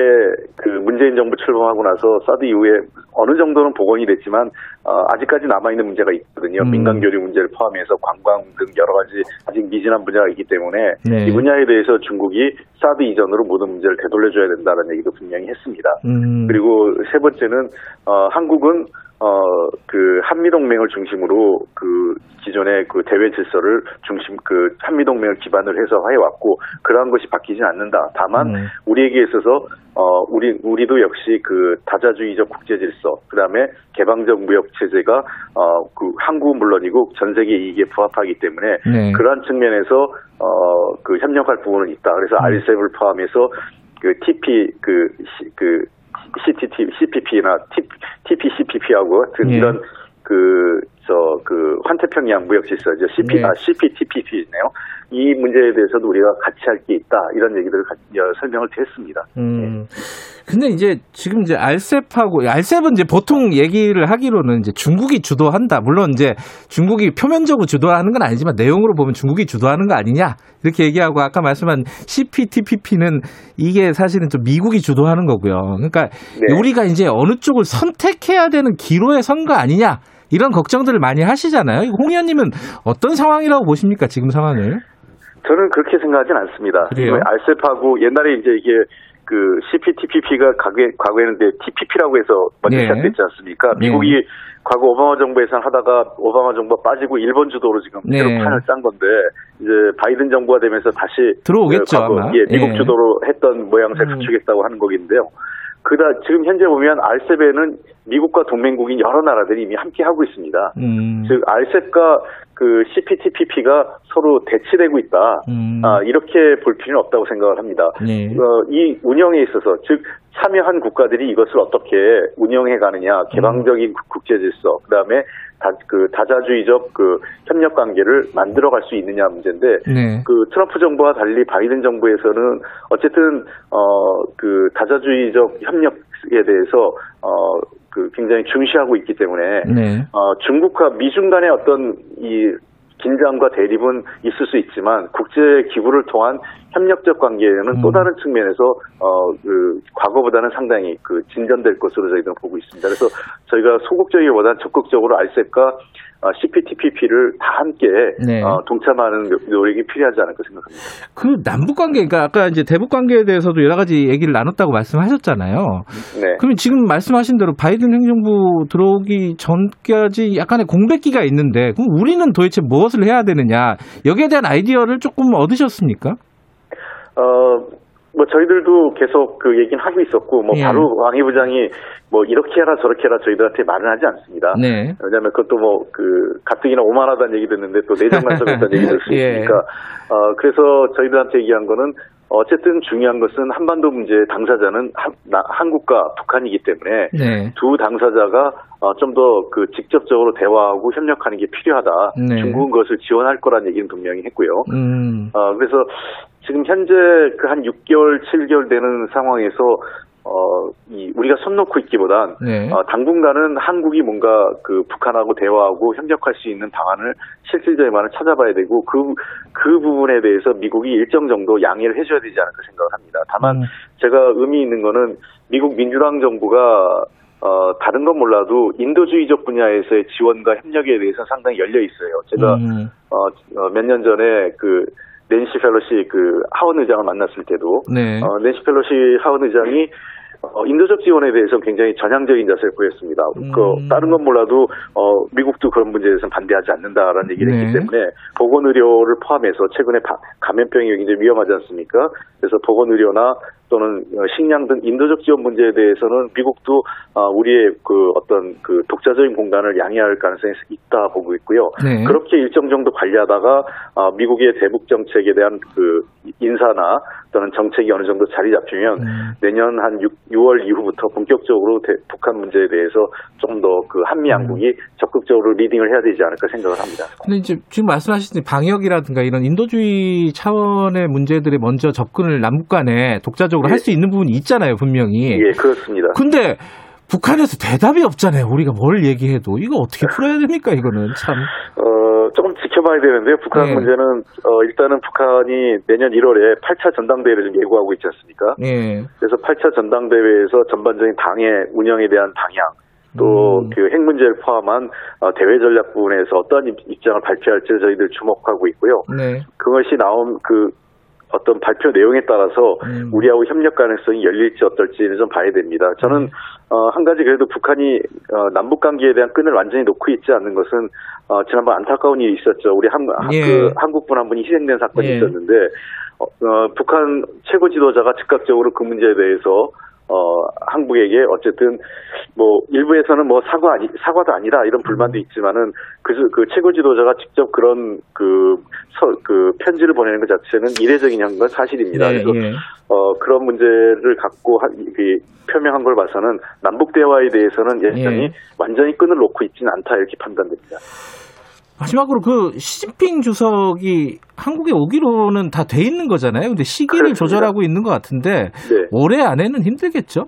그 문재인 정부 출범하고 나서 사드 이후에 어느 정도는 복원이 됐지만 어, 아직까지 남아있는 문제가 있거든요. 음. 민간 교류 문제를 포함해서 관광 등 여러 가지 아직 미진한 분야가 있기 때문에 네. 이 분야에 대해서 중국이 사드 이전으로 모든 문제를 되돌려줘야 된다는 얘기도 분명히 했습니다. 음. 그리고 세 번째는 어, 한국은 어, 그 한미동맹을 중심으로 그 기존의 그 대외 질서를 중심 그 한미동맹을 기반으로 해서 해왔고 그러한 것이 바뀌진 않는다. 다만 음. 우리에게 있어서 어 우리 우리도 역시 그 다자주의적 국제 질서 그 다음에 개방적 무역 체제가 어 그 한국은 물론이고 전 세계 이익에 부합하기 때문에 네. 그러한 측면에서 어 그 협력할 부분은 있다. 그래서 음. RCEP을 포함해서 그 TP 그, 시- 그 CTT, CPP나 TP, CPP하고 같은 예. 이런 그, 저, 그, 환태평양 무역 질서죠. CP, 네. 아, CPTPP네요. 이 문제에 대해서도 우리가 같이 할 게 있다. 이런 얘기들을 가- 여- 설명을 드렸습니다. 음. 근데 이제 지금 이제 알셉하고 알셉은 이제 보통 얘기를 하기로는 이제 중국이 주도한다. 물론 이제 중국이 표면적으로 주도하는 건 아니지만 내용으로 보면 중국이 주도하는 거 아니냐 이렇게 얘기하고 아까 말씀한 CPTPP는 이게 사실은 좀 미국이 주도하는 거고요. 그러니까 네. 우리가 이제 어느 쪽을 선택해야 되는 기로에 선 거 아니냐 이런 걱정들을 많이 하시잖아요. 홍 의원님은 어떤 상황이라고 보십니까 지금 상황을? 저는 그렇게 생각하진 않습니다. 그래요? 알셉하고 옛날에 이제 이게 그 CPTPP가 과거에, 과거에는 이제 TPP라고 해서 먼저 네. 시작됐지 않습니까? 네. 미국이 과거 오바마 정부에서 하다가 오바마 정부가 빠지고 일본 주도로 지금 네. 새로 판을 짠 건데 이제 바이든 정부가 되면서 다시 들어오겠죠, 그 과거, 아마. 예, 미국 예. 주도로 했던 모양새를 음. 갖추겠다고 하는 거긴데요. 그다 지금 현재 보면 알셉에는 미국과 동맹국인 여러 나라들이 이미 함께 하고 있습니다. 음. 즉 알셉과 그 CPTPP가 서로 대치되고 있다. 음. 아, 이렇게 볼 필요는 없다고 생각을 합니다. 네. 어, 이 운영에 있어서 즉 참여한 국가들이 이것을 어떻게 운영해 가느냐, 개방적인 국- 국제 질서, 그다음에 다, 그 다자주의적 그 협력 관계를 만들어 갈 수 있느냐 문제인데 네. 그 트럼프 정부와 달리 바이든 정부에서는 어쨌든 어 그 다자주의적 협력에 대해서 어 그 굉장히 중시하고 있기 때문에 네. 어, 중국과 미중 간의 어떤 이 긴장과 대립은 있을 수 있지만 국제 기구를 통한 협력적 관계는 음. 또 다른 측면에서 어, 그 과거보다는 상당히 그 진전될 것으로 저희들은 보고 있습니다. 그래서 저희가 소극적이보다는 적극적으로 알셉과 어, CPTPP를 다 함께 네. 어, 동참하는 노- 노력이 필요하지 않을까 생각합니다. 그 남북 관계, 그러니까 아까 이제 대북 관계에 대해서도 여러 가지 얘기를 나눴다고 말씀하셨잖아요. 네. 그러면 지금 말씀하신 대로 바이든 행정부 들어오기 전까지 약간의 공백기가 있는데, 그럼 우리는 도대체 무엇을 해야 되느냐? 여기에 대한 아이디어를 조금 얻으셨습니까? 어, 뭐 저희들도 계속 그 얘기는 하고 있었고 뭐 예. 바로 왕희 부장이 뭐 이렇게 해라 저렇게 해라 저희들한테 말은 하지 않습니다. 네. 왜냐하면 그것도 뭐 그 가뜩이나 오만하다는 얘기 듣는데 또 내정 간섭했다는 얘기 들을 수 예. 있으니까 어 그래서 저희들한테 얘기한 거는 어쨌든 중요한 것은 한반도 문제의 당사자는 한, 나- 한국과 북한이기 때문에 네. 두 당사자가 어, 좀 더 그 직접적으로 대화하고 협력하는 게 필요하다. 네. 중국은 그것을 지원할 거라는 얘기는 분명히 했고요. 음. 어, 그래서 지금 현재 그 한 6개월, 7개월 되는 상황에서 어, 이 우리가 손 놓고 있기보단 네. 어, 당분간은 한국이 뭔가 그 북한하고 대화하고 협력할 수 있는 방안을 실질적인 을 찾아봐야 되고 그, 그 부분에 대해서 미국이 일정 정도 양해를 해줘야 되지 않을까 생각을 합니다. 다만 음. 제가 의미 있는 거는 미국 민주당 정부가 어, 다른 건 몰라도 인도주의적 분야에서의 지원과 협력에 대해서 상당히 열려 있어요. 제가 음. 어, 몇 년 전에 그 낸시 펠로시 그 하원 의장을 만났을 때도 네. 어, 낸시 펠로시 하원 의장이 어, 인도적 지원에 대해서 굉장히 전향적인 자세를 보였습니다. 음. 그 다른 건 몰라도 어, 미국도 그런 문제에 대해서는 반대하지 않는다라는 얘기를 네. 했기 때문에 보건 의료를 포함해서 최근에 바- 감염병이 굉장히 위험하지 않습니까? 그래서 보건 의료나 또는 어, 식량 등 인도적 지원 문제에 대해서는 미국도 어, 우리의 그 어떤 그 독자적인 공간을 양해할 가능성이 있다 보고 있고요. 네. 그렇게 일정 정도 관리하다가 어, 미국의 대북 정책에 대한 그 인사나 또는 정책이 어느 정도 자리 잡히면 음. 내년 한 6, 6월 이후부터 본격적으로 대- 북한 문제에 대해서 좀 더 그 한미 양국이 적극적으로 리딩을 해야 되지 않을까 생각을 합니다. 근데 이제 지금 말씀하신 방역이라든가 이런 인도주의 차원의 문제들에 먼저 접근을 남북 간에 독자적으로 예. 할수 있는 부분이 있잖아요, 분명히. 예, 그렇습니다. 근데 북한에서 대답이 없잖아요. 우리가 뭘 얘기해도 이거 어떻게 풀어야 됩니까? 이거는 참. 어, 조금 지켜봐야 되는데요. 북한 네. 문제는 어, 일단은 북한이 내년 1월에 8차 전당대회를 좀 예고하고 있지 않습니까? 예. 그래서 8차 전당대회에서 전반적인 당의 운영에 대한 방향 또 음. 그핵 문제를 포함한 어, 대외 전략 부분에서 어떤 입- 입장을 발표할지 저희들 주목하고 있고요. 네. 그것이 나온 그 어떤 발표 내용에 따라서 음. 우리하고 협력 가능성이 열릴지 어떨지는 좀 봐야 됩니다. 저는 어, 한 가지 그래도 북한이 어, 남북 관계에 대한 끈을 완전히 놓고 있지 않는 것은 어, 지난번 안타까운 일이 있었죠. 우리 한, 한- 예. 그 한국분 한 분이 희생된 사건이 예. 있었는데 어, 어, 북한 최고 지도자가 즉각적으로 그 문제에 대해서 어, 한국에게 어쨌든 뭐 일부에서는 뭐 사과 아니 사과도 아니라 이런 불만도 음. 있지만은 그, 그 최고 지도자가 직접 그런 그, 서, 그 편지를 보내는 것 자체는 이례적인 건 사실입니다. 예, 그래서 예. 어, 그런 문제를 갖고 하, 그, 표명한 걸 봐서는 남북 대화에 대해서는 여전히 예. 완전히 끈을 놓고 있지는 않다 이렇게 판단됩니다. 마지막으로 그 시진핑 주석이 한국에 오기로는 다 돼 있는 거잖아요. 근데 시기를 그렇습니다. 조절하고 있는 것 같은데 네. 올해 안에는 힘들겠죠?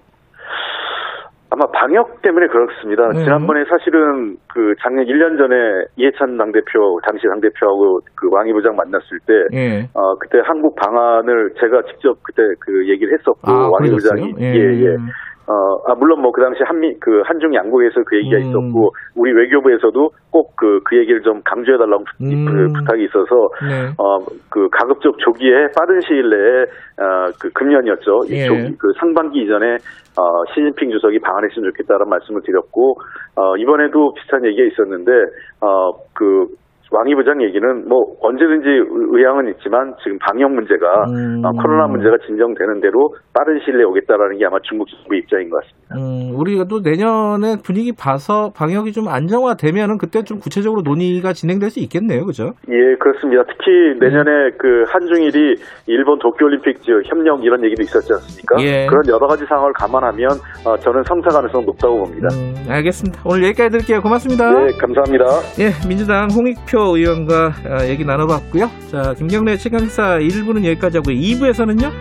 아마 방역 때문에 그렇습니다. 네. 지난번에 사실은 그 작년 1년 전에 이해찬 당대표, 당시 당대표하고 그 왕이 부장 만났을 때, 예. 어, 그때 한국 방안을 제가 직접 그때 그 얘기를 했었고, 아, 왕이 그러셨어요? 부장이. 예, 예. 어, 아, 물론 뭐 그 당시 한미, 그 한중 양국에서 그 얘기가 음. 있었고, 우리 외교부에서도 꼭 그, 그 얘기를 좀 강조해달라고 부- 음. 그 부탁이 있어서, 네. 어, 그 가급적 조기에 빠른 시일 내에, 어, 그 금년이었죠. 이 예. 조기, 그 상반기 이전에, 어, 시진핑 주석이 방한했으면 좋겠다는 말씀을 드렸고, 어, 이번에도 비슷한 얘기가 있었는데, 어, 그, 왕이 부장 얘기는 뭐 언제든지 의- 의향은 있지만 지금 방역 문제가 음. 어, 코로나 문제가 진정되는 대로 빠른 시일 내에 오겠다라는 게 아마 중국 정부의 입장인 것 같습니다. 음, 우리가 또 내년에 분위기 봐서 방역이 좀 안정화되면은 그때 좀 구체적으로 논의가 진행될 수 있겠네요. 그죠? 예, 그렇습니다. 특히 내년에 그 한중일이 일본 도쿄올림픽 지역 협력 이런 얘기도 있었지 않습니까? 예. 그런 여러 가지 상황을 감안하면 어, 저는 성사 가능성 높다고 봅니다. 음, 알겠습니다. 오늘 여기까지 드릴게요. 고맙습니다. 네, 감사합니다. 예, 민주당 홍익표 의원과 아, 얘기 나눠봤고요. 자, 김경래 최강사 1부는 여기까지 하고요. 2부에서는요,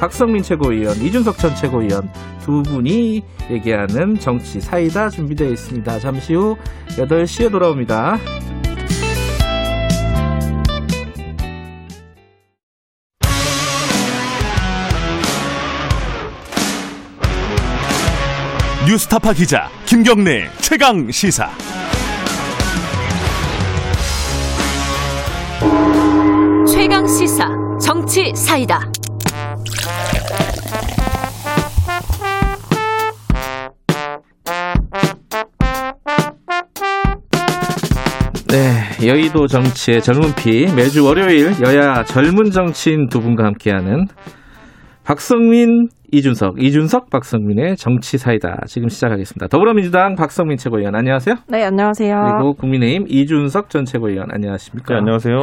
박성민 최고위원, 이준석 전 최고위원 두 분이 얘기하는 정치 사이다 준비되어 있습니다. 잠시 후 8시에 돌아옵니다. 뉴스타파 기자 김경래 최강 시사. 최강 시사 정치 사이다. 네, 여의도 정치의 젊은 피 매주 월요일 여야 젊은 정치인 두 분과 함께하는 박성민, 이준석, 이준석, 박성민의 정치 사이다 지금 시작하겠습니다. 더불어민주당 박성민 최고위원 안녕하세요. 네, 안녕하세요. 그리고 국민의힘 이준석 전 최고위원 안녕하십니까? 네, 안녕하세요.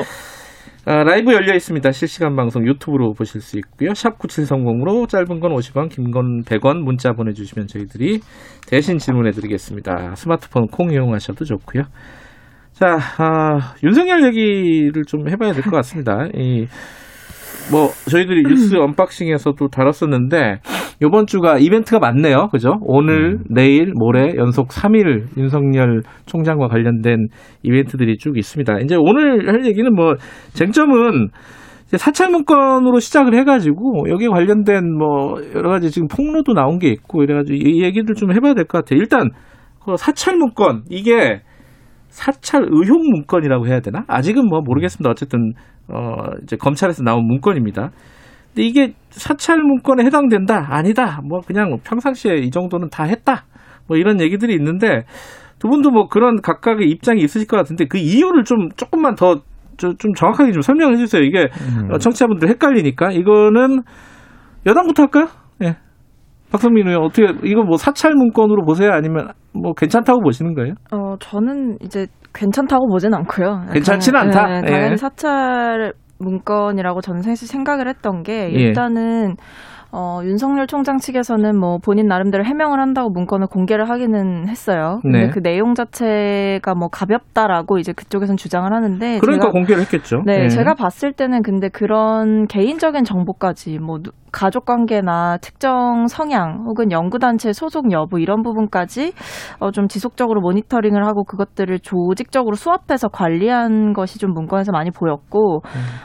아, 라이브 열려 있습니다. 실시간 방송 유튜브로 보실 수 있고요. 샵 9730으로 짧은 건 50원, 긴 건 100원 문자 보내주시면 저희들이 대신 질문해 드리겠습니다. 스마트폰 콩 이용하셔도 좋고요. 자, 아, 윤석열 얘기를 좀 해봐야 될 것 같습니다. 이, 뭐, 저희들이 뉴스 언박싱에서도 다뤘었는데, 요번 주가 이벤트가 많네요. 그죠? 오늘, 내일, 모레 연속 3일 윤석열 총장과 관련된 이벤트들이 쭉 있습니다. 이제 오늘 할 얘기는 뭐, 쟁점은 사찰 문건으로 시작을 해가지고, 여기에 관련된 뭐, 여러 가지 지금 폭로도 나온 게 있고, 이래가지고 이 얘기들 좀 해봐야 될 것 같아요. 일단, 그 사찰 문건, 이게 사찰 의혹 문건이라고 해야 되나? 아직은 뭐 모르겠습니다. 어쨌든 어 이제 검찰에서 나온 문건입니다. 근데 이게 사찰 문건에 해당된다? 아니다. 뭐 그냥 평상시에 이 정도는 다 했다. 뭐 이런 얘기들이 있는데 두 분도 뭐 그런 각각의 입장이 있으실 것 같은데 그 이유를 좀 조금만 더 좀 정확하게 좀 설명해 주세요. 이게 어, 청취자분들 헷갈리니까 이거는 여당부터 할까요? 예. 박성민 의원 어떻게 이거 뭐 사찰 문건으로 보세요? 아니면 뭐 괜찮다고 보시는 거예요? 어, 저는 이제 괜찮다고 보진 않고요. 괜찮지는 않다? 네, 당연히 예. 사찰 문건이라고 저는 사실 생각을 했던 게 예. 일단은 어, 윤석열 총장 측에서는 뭐 본인 나름대로 해명을 한다고 문건을 공개를 하기는 했어요. 근데 네. 그 내용 자체가 뭐 가볍다라고 이제 그쪽에서는 주장을 하는데 그러니까 제가 공개를 했겠죠. 네, 예. 제가 봤을 때는 근데 그런 개인적인 정보까지 뭐 누- 가족 관계나 특정 성향 혹은 연구단체 소속 여부 이런 부분까지 어, 좀 지속적으로 모니터링을 하고 그것들을 조직적으로 수합해서 관리한 것이 좀 문건에서 많이 보였고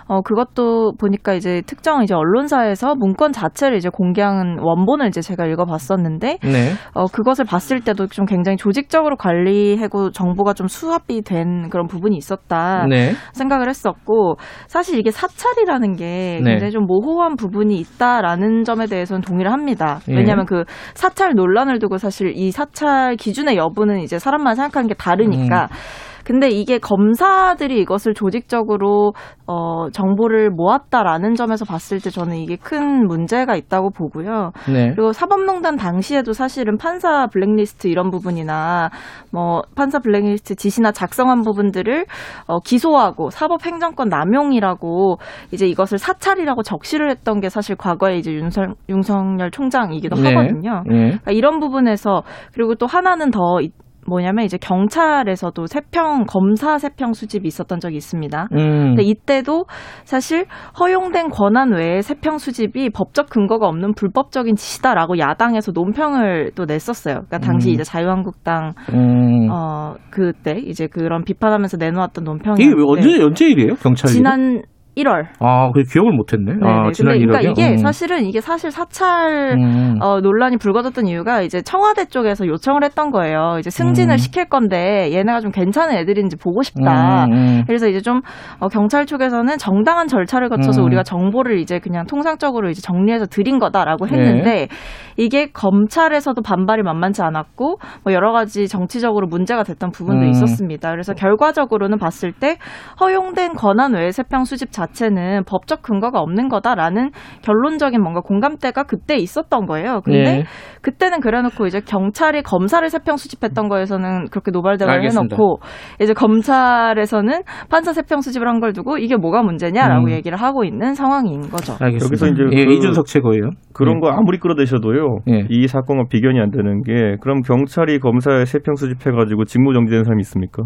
어, 그것도 보니까 이제 특정 이제 언론사에서 문건 자체를 이제 공개한 원본을 이제 제가 읽어봤었는데 네. 어, 그것을 봤을 때도 좀 굉장히 조직적으로 관리하고 정보가 좀 수합이 된 그런 부분이 있었다 네. 생각을 했었고 사실 이게 사찰이라는 게 네. 굉장히 좀 모호한 부분이 있다 라는 점에 대해서는 동의를 합니다. 예. 왜냐하면 그 사찰 논란을 두고 사실 이 사찰 기준의 여부는 이제 사람마다 생각하는 게 다르니까. 음. 근데 이게 검사들이 이것을 조직적으로 어 정보를 모았다라는 점에서 봤을 때 저는 이게 큰 문제가 있다고 보고요. 네. 그리고 사법농단 당시에도 사실은 판사 블랙리스트 이런 부분이나 뭐 판사 블랙리스트 지시나 작성한 부분들을 어, 기소하고 사법행정권 남용이라고 이제 이것을 사찰이라고 적시를 했던 게 사실 과거에 이제 윤석, 윤석열 총장이기도 네. 하거든요. 네. 그러니까 이런 부분에서 그리고 또 하나는 더 이- 뭐냐면 이제 경찰에서도 세평 검사 세평 수집이 있었던 적이 있습니다. 음. 근데 이때도 사실 허용된 권한 외에 세평 수집이 법적 근거가 없는 불법적인 짓이다라고 야당에서 논평을 또 냈었어요. 그러니까 당시 음. 이제 자유한국당 음. 어 그때 이제 그런 비판하면서 내놓았던 논평이 이게 언제 언제 일이에요? 경찰? 지난 1월. 아, 그 기억을 못했네. 네, 아, 네. 지난 근데 그러니까 1월이요? 이게 음. 사실은 이게 사실 사찰 음. 어, 논란이 불거졌던 이유가 이제 청와대 쪽에서 요청을 했던 거예요. 이제 승진을 음. 시킬 건데 얘네가 좀 괜찮은 애들인지 보고 싶다. 음, 음. 그래서 이제 좀 어, 경찰 쪽에서는 정당한 절차를 거쳐서 음. 우리가 정보를 이제 그냥 통상적으로 이제 정리해서 드린 거다라고 네. 했는데 이게 검찰에서도 반발이 만만치 않았고 뭐 여러 가지 정치적으로 문제가 됐던 부분도 음. 있었습니다. 그래서 결과적으로는 봤을 때 허용된 권한 외의 세평 수집 자 체는 법적 근거가 없는 거다라는 결론적인 뭔가 공감대가 그때 있었던 거예요. 근데 네. 그때는 그래놓고 이제 경찰이 검사를 세평 수집했던 거에서는 그렇게 노발대발 알겠습니다. 해놓고 이제 검찰에서는 판사 세평 수집을 한 걸 두고 이게 뭐가 문제냐라고 음. 얘기를 하고 있는 상황인 거죠. 알겠습니다. 여기서 이제 예, 그- 이준석 최고예요. 그런 예. 거 아무리 끌어대셔도요. 예. 이 사건과 비견이 안 되는 게 그럼 경찰이 검사에 세평 수집해가지고 직무 정지된 사람이 있습니까?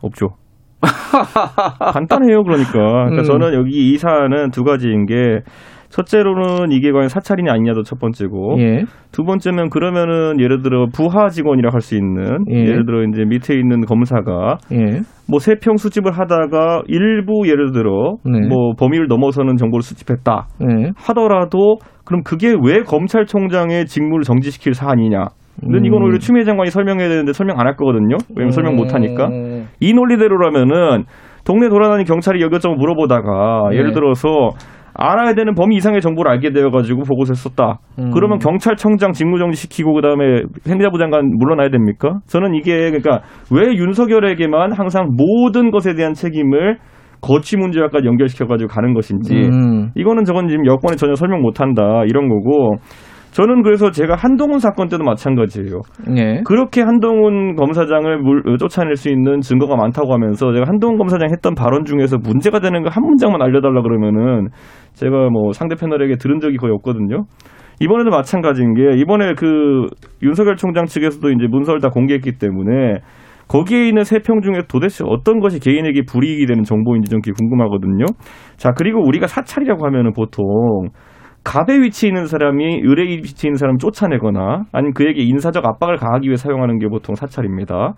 없죠. 간단해요, 그러니까. 그러니까 음. 저는 여기 이 사안은 두 가지인 게 첫째로는 이게 과연 사찰이냐 아니냐도 첫 번째고 예. 두 번째는 그러면은 예를 들어 부하 직원이라 할 수 있는 예. 예. 를 들어 이제 밑에 있는 검사가 예. 뭐 세평 수집을 하다가 일부 예를 들어 네. 뭐 범위를 넘어서는 정보를 수집했다 예. 하더라도 그럼 그게 왜 검찰총장의 직무를 정지시킬 사안이냐? 는 음. 이건 오히려 추미애 장관이 설명해야 되는데 설명 안 할 거거든요. 왜냐면 설명 못 하니까. 음. 이 논리대로라면은 동네 돌아다니는 경찰이 여기저기 물어보다가 네. 예를 들어서 알아야 되는 범위 이상의 정보를 알게 되어가지고 보고서를 썼다. 음. 그러면 경찰청장 직무정지 시키고 그다음에 행자부 장관 물러나야 됩니까? 저는 이게 그러니까 왜 윤석열에게만 항상 모든 것에 대한 책임을 거취 문제와까지 연결시켜가지고 가는 것인지 음. 이거는 저건 지금 여권에 전혀 설명 못한다 이런 거고 저는 그래서 제가 한동훈 사건 때도 마찬가지예요. 예. 그렇게 한동훈 검사장을 물, 어, 쫓아낼 수 있는 증거가 많다고 하면서 제가 한동훈 검사장 했던 발언 중에서 문제가 되는 거 한 문장만 알려달라 그러면은 제가 뭐 상대 패널에게 들은 적이 거의 없거든요. 이번에도 마찬가지인 게 이번에 그 윤석열 총장 측에서도 이제 문서를 다 공개했기 때문에 거기에 있는 세 평 중에 도대체 어떤 것이 개인에게 불이익이 되는 정보인지 좀 궁금하거든요. 자, 그리고 우리가 사찰이라고 하면은 보통 갑의 위치에 있는 사람이 을의 위치에 있는 사람을 쫓아내거나 아니면 그에게 인사적 압박을 가하기 위해 사용하는 게 보통 사찰입니다.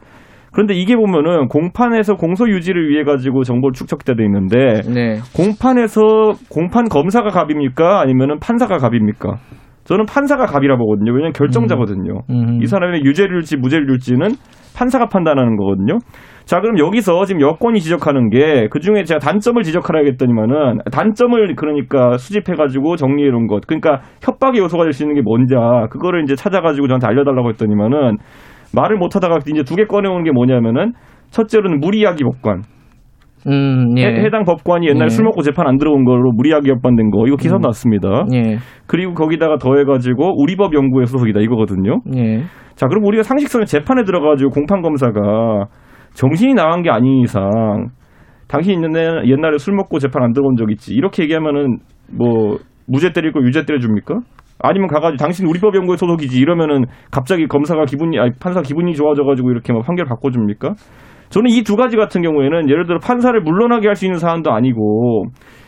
그런데 이게 보면은 공판에서 공소 유지를 위해 가지고 정보를 축적돼 돼 있는데 네. 공판에서 공판 검사가 갑입니까 아니면은 판사가 갑입니까? 저는 판사가 갑이라 보거든요. 왜냐하면 결정자거든요. 음. 이 사람이 유죄를 줄지 무죄를 줄지는 판사가 판단하는 거거든요. 자, 그럼 여기서 지금 여권이 지적하는 게 그 중에 제가 단점을 지적하라겠더니만은 단점을 그러니까 수집해 가지고 정리해 놓은 것. 그러니까 협박의 요소가 될 수 있는 게 뭔지 그거를 이제 찾아 가지고 저한테 알려 달라고 했더니만은 말을 못 하다가 이제 두 개 꺼내온 게 뭐냐면은 첫째로는 무리야기 법관. 음, 예. 해, 당 법관이 옛날에 예. 술 먹고 재판 안 들어온 걸로 무리야기 법관된 거. 이거 기사 음. 났습니다. 예. 그리고 거기다가 더해가지고 우리법 연구회 소속이다 이거거든요. 예. 자, 그럼 우리가 상식선에 재판에 들어가지고 공판 검사가 정신이 나간 게 아닌 이상 당신 있는 옛날에 술 먹고 재판 안 들어온 적 있지 이렇게 얘기하면은 뭐 무죄 때릴 거 유죄 때려 줍니까? 아니면 가가지고 당신 우리법 연구회 소속이지 이러면은 갑자기 검사가 기분이 아니 판사 기분이 좋아져가지고 이렇게 막 판결 바꿔줍니까? 저는 이 두 가지 같은 경우에는 예를 들어 판사를 물러나게 할 수 있는 사안도 아니고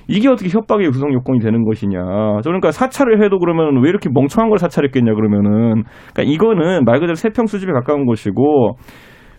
이게 어떻게 협박의 구성 요건이 되는 것이냐. 그러니까 사찰을 해도 그러면 왜 이렇게 멍청한 걸 사찰했겠냐 그러면은 그러니까 이거는 말 그대로 세평 수집에 가까운 것이고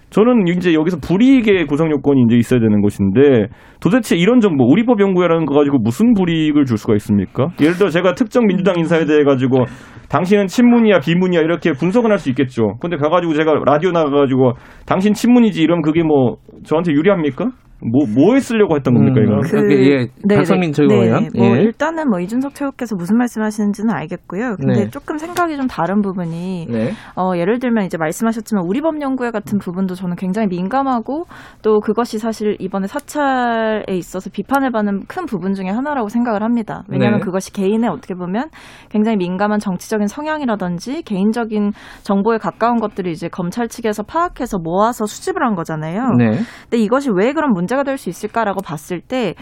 저는 이제 여기서 불이익의 구성 요건이 이제 있어야 되는 것인데 도대체 이런 정보 우리법 연구회라는 거 가지고 무슨 불이익을 줄 수가 있습니까? 예를 들어 제가 특정 민주당 인사에 대해 가지고 당신은 친문이야 비문이야 이렇게 분석은 할 수 있겠죠. 근데 가가지고 제가 라디오 나가가지고 당신 친문이지 이러면 그게 뭐 저한테 유리합니까? 뭐 뭐에 쓰려고 했던 겁니까 이거? 그, 예, 박성민 최고위원. 뭐 예. 일단은 뭐 이준석 최고께서 무슨 말씀 하시는지는 알겠고요. 근데 네. 조금 생각이 좀 다른 부분이 네. 어, 예를 들면 이제 말씀하셨지만 우리 법연구회 같은 부분도 저는 굉장히 민감하고 또 그것이 사실 이번에 사찰에 있어서 비판을 받는 큰 부분 중에 하나라고 생각을 합니다. 왜냐하면 네. 그것이 개인의 어떻게 보면 굉장히 민감한 정치적인 성향이라든지 개인적인 정보에 가까운 것들을 이제 검찰 측에서 파악해서 모아서 수집을 한 거잖아요. 네. 근데 이것이 왜 그런 문제 가 될 수 있을까라고 봤을 때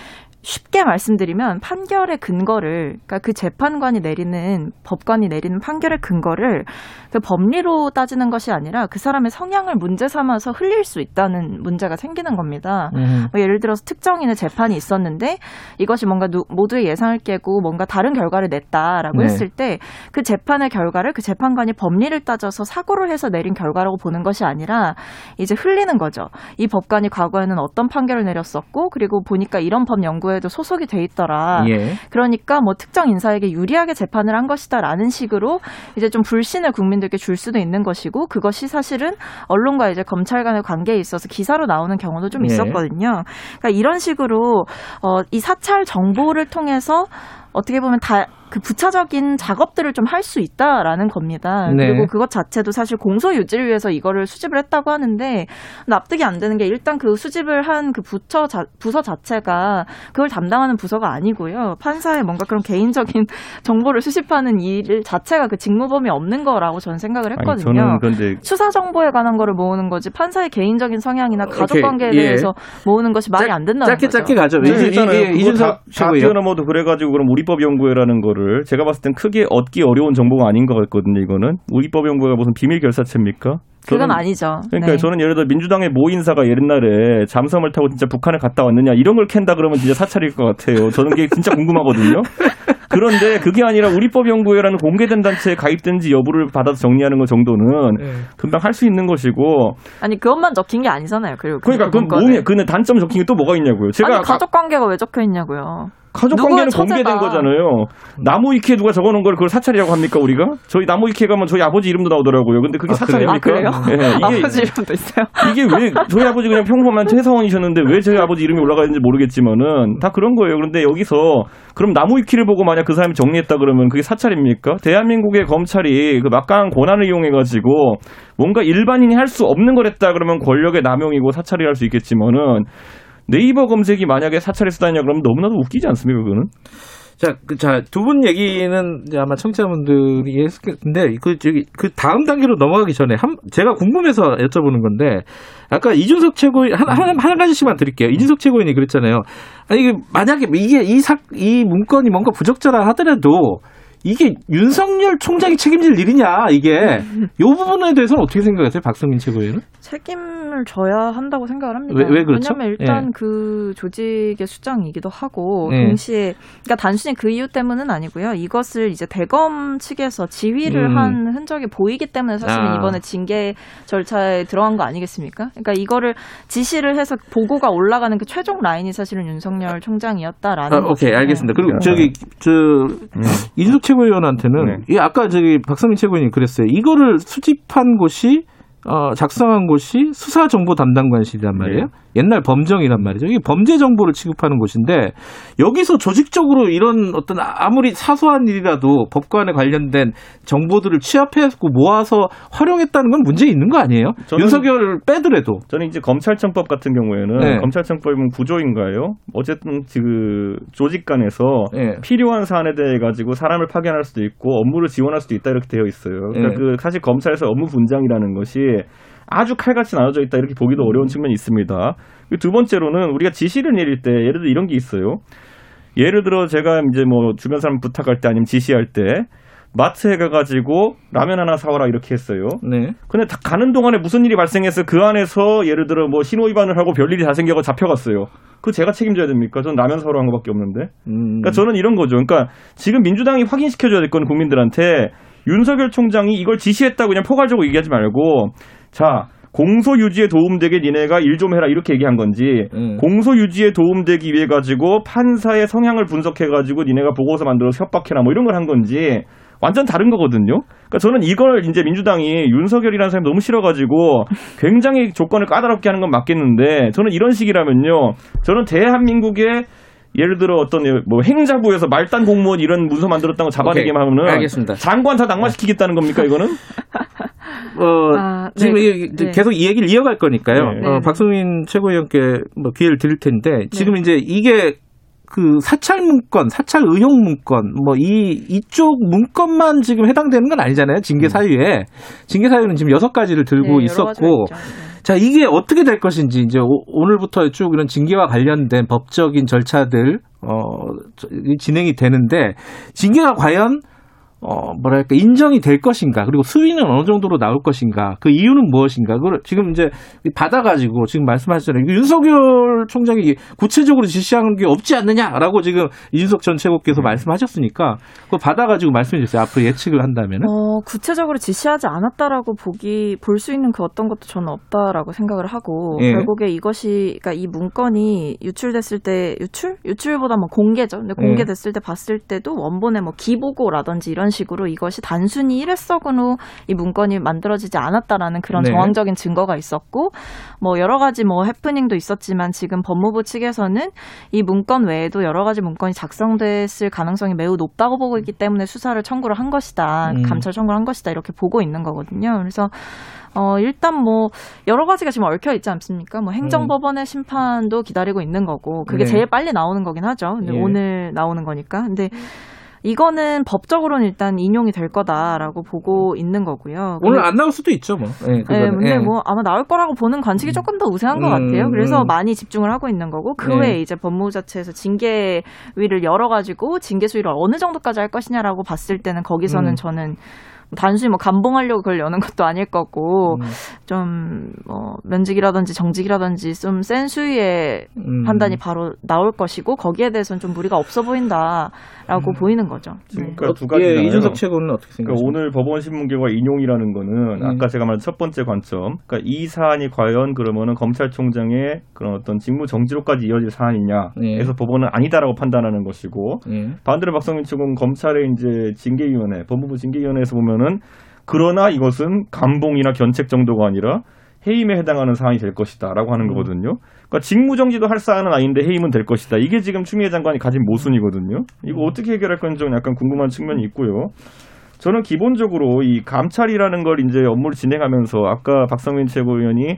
쉽게 말씀드리면 판결의 근거를 그러니까 그 재판관이 내리는 법관이 내리는 판결의 근거를 그 법리로 따지는 것이 아니라 그 사람의 성향을 문제 삼아서 흘릴 수 있다는 문제가 생기는 겁니다. 음. 뭐 예를 들어서 특정인의 재판이 있었는데 이것이 뭔가 누- 모두의 예상을 깨고 뭔가 다른 결과를 냈다라고 네. 했을 때 그 재판의 결과를 그 재판관이 법리를 따져서 사고를 해서 내린 결과라고 보는 것이 아니라 이제 흘리는 거죠. 이 법관이 과거에는 어떤 판결을 내렸었고 그리고 보니까 이런 법 연구에 도 소속이 돼 있더라. 예. 그러니까 뭐 특정 인사에게 유리하게 재판을 한 것이다라는 식으로 이제 좀 불신을 국민들께 줄 수도 있는 것이고 그것이 사실은 언론과 이제 검찰 간의 관계에 있어서 기사로 나오는 경우도 좀 네. 있었거든요. 그러니까 이런 식으로 어, 이 사찰 정보를 통해서 어떻게 보면 다 그 부차적인 작업들을 좀 할 수 있다라는 겁니다. 네. 그리고 그것 자체도 사실 공소 유지를 위해서 이거를 수집을 했다고 하는데 납득이 안 되는 게 일단 그 수집을 한 그 부처 자, 부서 자체가 그걸 담당하는 부서가 아니고요. 판사의 뭔가 그런 개인적인 정보를 수집하는 일 자체가 그 직무 범위 없는 거라고 저는 생각을 아니, 했거든요. 저는 그런데 수사 정보에 관한 거를 모으는 거지 판사의 개인적인 성향이나 가족. 관계에 예. 대해서 모으는 것이 말이 안 된다는 짧게 거죠. 짧게 가죠. 네, 이- 이- 일단은 이준석 다, 다 최고위원. 뛰어넘어도 그래가지고 그럼 우리법 연구회라는 거를 제가 봤을 땐 크게 얻기 어려운 정보가 아닌 것 같거든요. 이거는 우리법 연구회가 무슨 비밀 결사체입니까? 그건 저는- 아니죠. 그러니까 네. 저는 예를 들어 민주당의 모 인사가 옛날에 잠수함을 타고 진짜 북한에 갔다 왔느냐 이런 걸 캔다 그러면 진짜 사찰일 것 같아요. 저는 그게 진짜 궁금하거든요. 그런데 그게 아니라 우리법 연구회라는 공개된 단체에 가입된지 여부를 받아서 정리하는 것 정도는 네. 금방 할 수 있는 것이고 아니 그것만 적힌 게 아니잖아요. 그리고 그러니까 그 문건에. 몸에 그 단점 적힌 게 또 뭐가 있냐고요. 제가 가족 관계가 왜 적혀 있냐고요. 가족 관계는 공개된. 거잖아요. 나무 위키에 누가 적어놓은 걸 그걸 사찰이라고 합니까 우리가? 저희 나무 위키에 가면 저희 아버지 이름도 나오더라고요. 근데 그게 아, 사찰입니까? 그래요? 이게 아버지 이름도 있어요. 이게 왜 저희 아버지 그냥 평범한 회사원이셨는데 왜 저희 아버지 이름이 올라가 있는지 모르겠지만은 다 그런 거예요. 그런데 여기서 그럼 나무 위키를 보고 만약 그 사람이 정리했다 그러면 그게 사찰입니까? 대한민국의 검찰이 그 막강한 권한을 이용해 가지고 뭔가 일반인이 할 수 없는 걸 했다 그러면 권력의 남용이고 사찰이 할 수 있겠지만은 네이버 검색이 만약에 사찰의 수단이냐 그러면 너무나도 웃기지 않습니까 그거는? 자, 그, 자, 두 분 얘기는 아마 청취자분들이 했을 텐데, 그, 저기, 그 다음 단계로 넘어가기 전에, 한, 제가 궁금해서 여쭤보는 건데, 아까 이준석 최고위, 한, 한, 한 가지씩만 드릴게요. 이준석 최고위원이 그랬잖아요. 아니, 만약에 이게 이 사, 이 문건이 뭔가 부적절하 하더라도, 이게 윤석열 총장이 책임질 일이냐, 이게. 요 부분에 대해서는 어떻게 생각하세요, 박성민 최고위원은? 책임을 져야 한다고 생각을 합니다. 왜- 왜 그렇죠? 왜냐하면 일단 예. 그 조직의 수장이기도 하고 예. 동시에 그러니까 단순히 그 이유 때문은 아니고요. 이것을 이제 대검 측에서 지휘를 음. 한 흔적이 보이기 때문에 사실은 아. 이번에 징계 절차에 들어간 거 아니겠습니까? 그러니까 이거를 지시를 해서 보고가 올라가는 그 최종 라인이 사실은 윤석열 총장이었다라는 아, 오케이, 거죠. 알겠습니다. 그리고 야. 저기, 저, 이준석 최 고위원한테는, 네. 이 아까 저기 박성민 최고위원이 그랬어요. 이거를 수집한 곳이, 어, 작성한 곳이 수사정보 담당관실이란 말이에요. 네. 옛날 범정이란 말이죠. 이게 범죄 정보를 취급하는 곳인데, 여기서 조직적으로 이런 어떤 아무리 사소한 일이라도 법관에 관련된 정보들을 취합해서 모아서 활용했다는 건 문제 있는 거 아니에요? 저는- 윤석열을 빼더라도. 저는 이제 검찰청법 같은 경우에는 네. 검찰청법은 구조인가요? 어쨌든 그 조직 간에서 네. 필요한 사안에 대해 가지고 사람을 파견할 수도 있고 업무를 지원할 수도 있다 이렇게 되어 있어요. 그러니까 네. 그 사실 검찰에서 업무 분장이라는 것이 아주 칼같이 나눠져 있다 이렇게 보기도 어려운 측면이 있습니다. 그리고 두 번째로는 우리가 지시를 내릴 때 예를 들어 이런 게 있어요. 예를 들어 제가 이제 뭐 주변 사람 부탁할 때 아니면 지시할 때 마트에 가가지고 라면 하나 사와라 이렇게 했어요. 네. 근데 다 가는 동안에 무슨 일이 발생해서 그 안에서 예를 들어 뭐 신호 위반을 하고 별일이 다 생겨서 잡혀갔어요. 그거 제가 책임져야 됩니까? 저는 라면 사러 간 것밖에 없는데. 음. 그러니까 저는 이런 거죠. 그러니까 지금 민주당이 확인시켜줘야 될 건 국민들한테 윤석열 총장이 이걸 지시했다고 그냥 포괄적으로 얘기하지 말고 자 공소 유지에 도움되게 니네가 일 좀 해라 이렇게 얘기한 건지 음. 공소 유지에 도움되기 위해 가지고 판사의 성향을 분석해 가지고 니네가 보고서 만들어서 협박해라 뭐 이런 걸 한 건지 완전 다른 거거든요. 그러니까 저는 이걸 이제 민주당이 윤석열이라는 사람이 너무 싫어가지고 굉장히 조건을 까다롭게 하는 건 맞겠는데 저는 이런 식이라면요. 저는 대한민국의 예를 들어 어떤 뭐 행자부에서 말단 공무원 이런 문서 만들었다고 잡아내기만. 하면은 알겠습니다. 장관 다 낙마시키겠다는 겁니까 이거는? 어, 아, 네, 지금 그- 이- 네. 계속 이 얘기를 이어갈 거니까요. 네. 어, 네. 박성민 최고위원께 뭐 기회를 드릴 텐데 지금 이제 이게 그 사찰 문건, 사찰 의혹 문건, 뭐 이 이쪽 문건만 지금 해당되는 건 아니잖아요. 징계 사유에 징계 사유는 지금 여섯 가지를 들고 네, 있었고. 네. 자 이게 어떻게 될 것인지 이제 오, 늘부터쭉 이런 징계와 관련된 법적인 절차들 어 진행이 되는데 징계가 과연 어 뭐랄까 인정이 될 것인가 그리고 수위는 어느 정도로 나올 것인가 그 이유는 무엇인가 그걸 지금 이제 받아가지고 지금 말씀하셨잖아요 윤석열 총장이 구체적으로 지시한 게 없지 않느냐라고 지금 이준석 전 최고께서 말씀하셨으니까 그거 받아가지고 말씀해 주세요 앞으로 예측을 한다면은 어, 구체적으로 지시하지 않았다라고 보기 볼 수 있는 그 어떤 것도 저는 없다라고 생각을 하고 예. 결국에 이것이 그러니까 이 문건이 유출됐을 때 유출 유출보다 뭐 공개죠. 근데 예. 공개됐을 때 봤을 때도 원본의 뭐 기보고라든지 이런 식으로 이것이 단순히 일회성으로 이 문건이 만들어지지 않았다라는 그런 네. 정황적인 증거가 있었고 뭐 여러 가지 뭐 해프닝도 있었지만 지금 법무부 측에서는 이 문건 외에도 여러 가지 문건이 작성됐을 가능성이 매우 높다고 보고 있기 때문에 수사를 청구를 한 것이다. 음. 감찰 청구를 한 것이다. 이렇게 보고 있는 거거든요. 그래서 어 일단 뭐 여러 가지가 지금 얽혀 있지 않습니까? 뭐 행정법원의 심판도 기다리고 있는 거고 그게 네. 제일 빨리 나오는 거긴 하죠. 근데 예. 오늘 나오는 거니까. 근데 이거는 법적으로는 일단 인용이 될 거다라고 보고 있는 거고요. 오늘 근데- 안 나올 수도 있죠 뭐 예, 네, 그거는. 근데 예. 뭐 아마 나올 거라고 보는 관측이 조금 더 우세한 것 음, 같아요. 그래서 음. 많이 집중을 하고 있는 거고 그 네. 외에 이제 법무부 자체에서 징계위를 열어가지고 징계 수위를 어느 정도까지 할 것이냐라고 봤을 때는 거기서는 음. 저는 단순히 뭐 감봉하려고 그걸 여는 것도 아닐 거고 음. 좀뭐 면직이라든지 정직이라든지 좀 센 수위의 음. 판단이 바로 나올 것이고 거기에 대해서는 좀 무리가 없어 보인다 라고 보이는 거죠. 네. 그러니까 두 가지잖아요. 예, 이준석 최고는 어떻게 그러니까 생각하십니까? 오늘 법원 신문 결과 인용이라는 거는 음. 아까 제가 말한 첫 번째 관점. 그러니까 이 사안이 과연 그러면은 검찰총장의 그런 어떤 직무 정지로까지 이어질 사안이냐. 예. 그래서 법원은 아니다라고 판단하는 것이고 예. 반대로 박성민 측은 검찰의 이제 징계위원회, 법무부 징계위원회에서 보면은 그러나 이것은 감봉이나 견책 정도가 아니라 해임에 해당하는 사안이 될 것이다라고 하는 거거든요. 그러니까 직무 정지도 할 사안은 아닌데 해임은 될 것이다. 이게 지금 추미애 장관이 가진 모순이거든요. 이거 어떻게 해결할 건지 좀 약간 궁금한 측면이 있고요. 저는 기본적으로 이 감찰이라는 걸 이제 업무를 진행하면서 아까 박성민 최고위원이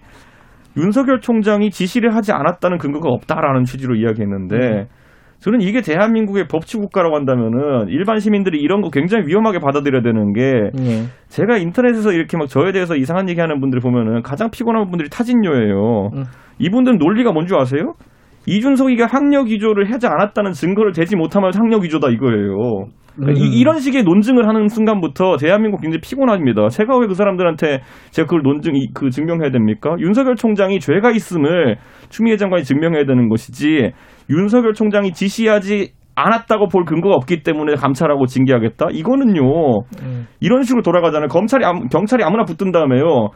윤석열 총장이 지시를 하지 않았다는 근거가 없다라는 취지로 이야기했는데 저는 이게 대한민국의 법치 국가라고 한다면은 일반 시민들이 이런 거 굉장히 위험하게 받아들여야 되는 게 예. 제가 인터넷에서 이렇게 막 저에 대해서 이상한 얘기하는 분들 보면은 가장 피곤한 분들이 타진녀예요. 음. 이분들은 논리가 뭔지 아세요? 이준석이가 학력 위조를 하지 않았다는 증거를 대지 못하면 학력 위조다 이거예요. 그러니까 음. 이, 런 식의 논증을 하는 순간부터 대한민국 굉장히 피곤합니다. 제가 왜 그 사람들한테 제가 그걸 논증 이- 그 증명해야 됩니까? 윤석열 총장이 죄가 있음을 추미애 장관이 증명해야 되는 것이지 윤석열 총장이 지시하지 않았다고 볼 근거가 없기 때문에 감찰하고 징계하겠다? 이거는요. 음. 이런 식으로 돌아가잖아요. 검찰이 경찰이 아무나 붙든 다음에요.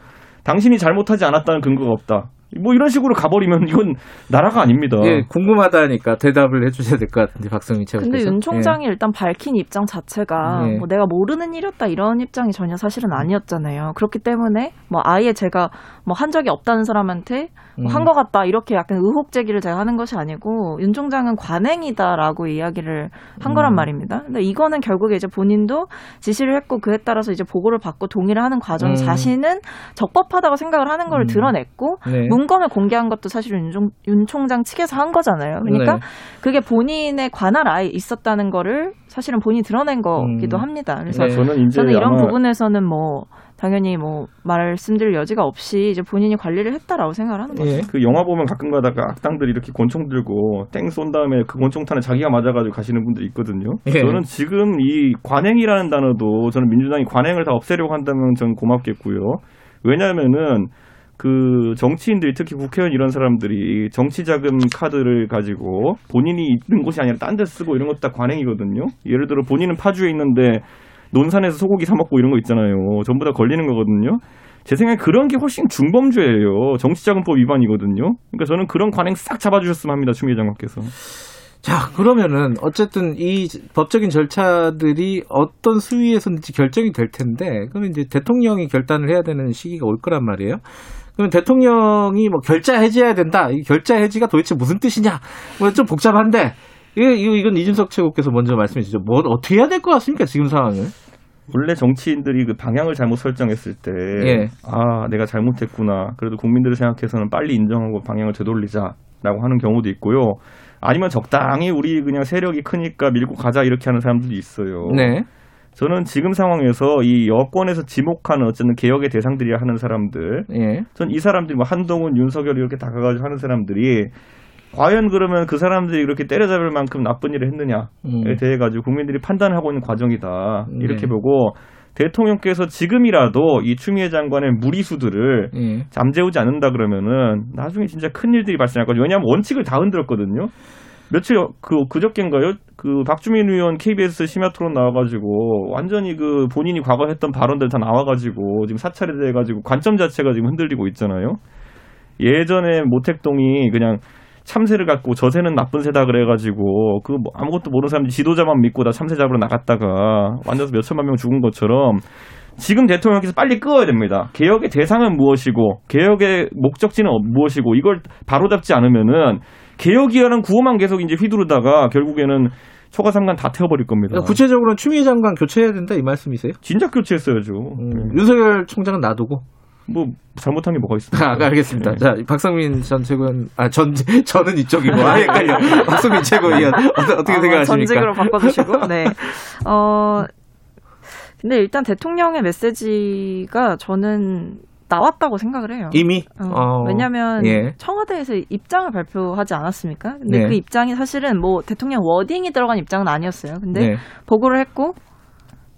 당신이 잘못하지 않았다는 근거가 없다. 뭐 이런 식으로 가버리면 이건 나라가 아닙니다. 예, 궁금하다니까 대답을 해주셔야 될 것 같은데 박성민 최고께서. 근데 윤 총장이 일단 밝힌 입장 자체가 네. 뭐 내가 모르는 일이었다 이런 입장이 전혀 사실은 아니었잖아요. 그렇기 때문에 뭐 아예 제가 뭐 한 적이 없다는 사람한테 뭐 음. 한것 같다 이렇게 약간 의혹 제기를 제가 하는 것이 아니고 윤 총장은 관행이다라고 이야기를 한 거란 음. 말입니다. 근데 이거는 결국에 이제 본인도 지시를 했고 그에 따라서 이제 보고를 받고 동의를 하는 과정이 음. 자신은 적법하다고 생각을 하는 걸 음. 드러냈고 네. 문건을 공개한 것도 사실 윤, 총- 윤 총장 측에서 한 거잖아요. 그러니까 네. 그게 본인의 관할 아예 있었다는 거를 사실은 본인이 드러낸 거기도 음. 합니다. 그래서 네. 저는 이제 저는 이런 아마 부분에서는 뭐 당연히 뭐 말씀드릴 여지가 없이 이제 본인이 관리를 했다라고 생각을 하는 거죠. 예. 그 영화 보면 가끔 가다가 악당들이 이렇게 권총 들고 땡 쏜 다음에 그 권총탄에 자기가 맞아가지고 가시는 분들이 있거든요. 예. 저는 지금 이 관행이라는 단어도 저는 민주당이 관행을 다 없애려고 한다면 저는 고맙겠고요. 왜냐하면은 그 정치인들이 특히 국회의원 이런 사람들이 정치 자금 카드를 가지고 본인이 있는 곳이 아니라 딴 데 쓰고 이런 것도 다 관행이거든요. 예를 들어 본인은 파주에 있는데 논산에서 소고기 사 먹고 이런 거 있잖아요. 전부 다 걸리는 거거든요. 제 생각에 그런 게 훨씬 중범죄예요. 정치자금법 위반이거든요. 그러니까 저는 그런 관행 싹 잡아주셨으면 합니다. 추미애 장관께서. 자, 그러면은 어쨌든 이 법적인 절차들이 어떤 수위에서든지 결정이 될 텐데, 그러면 이제 대통령이 결단을 해야 되는 시기가 올 거란 말이에요. 그러면 대통령이 뭐 결자 해지해야 된다. 이 결자 해지가 도대체 무슨 뜻이냐? 뭐 좀 복잡한데, 이거, 이건 이준석 최고께서 먼저 말씀해 주죠. 뭐, 어떻게 해야 될 것 같습니까? 지금 상황을. 원래 정치인들이 그 방향을 잘못 설정했을 때, 예. 아, 내가 잘못했구나. 그래도 국민들을 생각해서는 빨리 인정하고 방향을 되돌리자라고 하는 경우도 있고요. 아니면 적당히 우리 그냥 세력이 크니까 밀고 가자 이렇게 하는 사람들도 있어요. 네. 저는 지금 상황에서 이 여권에서 지목하는 어쨌든 개혁의 대상들이야 하는 사람들, 예. 전이 사람들이 뭐 한동훈, 윤석열 이렇게 다가가지고 하는 사람들이 과연 그러면 그 사람들이 이렇게 때려잡을 만큼 나쁜 일을 했느냐에 음. 대해 가지고 국민들이 판단을 하고 있는 과정이다 이렇게 네. 보고 대통령께서 지금이라도 이 추미애 장관의 무리수들을 예. 잠재우지 않는다 그러면은 나중에 진짜 큰 일들이 발생할 거죠. 왜냐하면 원칙을 다 흔들었거든요. 며칠 그 그저께인가요? 그 박주민 의원 KBS 심야 토론 나와가지고 완전히 그 본인이 과거 했던 발언들 다 나와가지고 지금 사찰에 대해 가지고 관점 자체가 지금 흔들리고 있잖아요. 예전에 모택동이 그냥 참새를 갖고 저새는 나쁜 새다 그래가지고 그 뭐 아무것도 모르는 사람들이 지도자만 믿고 다 참새 잡으러 나갔다가 완전 몇 천만 명 죽은 것처럼 지금 대통령께서 빨리 끄어야 됩니다. 개혁의 대상은 무엇이고 개혁의 목적지는 어- 무엇이고 이걸 바로잡지 않으면은 개혁이라는 구호만 계속 이제 휘두르다가 결국에는 초과 삼간 다 태워버릴 겁니다. 그러니까 구체적으로는 추미애 장관 교체해야 된다 이 말씀이세요? 진작 교체했어야죠. 음, 네. 윤석열 총장은 놔두고. 뭐 잘못한 게 뭐가 있습니까? 아, 알겠습니다. 자, 박성민 전 최고위원, 아, 전, 저는 이쪽이고, 아, 헷갈려. 박성민 최고위원, 어떻게, 어떻게 아, 생각하십니까? 전직으로 바꿔주시고. 네. 어, 근데 일단 대통령의 메시지가 저는 나왔다고 생각을 해요. 이미? 어, 어, 왜냐하면 예. 청와대에서 입장을 발표하지 않았습니까? 근데 네. 그 입장이 사실은 뭐 대통령 워딩이 들어간 입장은 아니었어요. 근데 네. 보고를 했고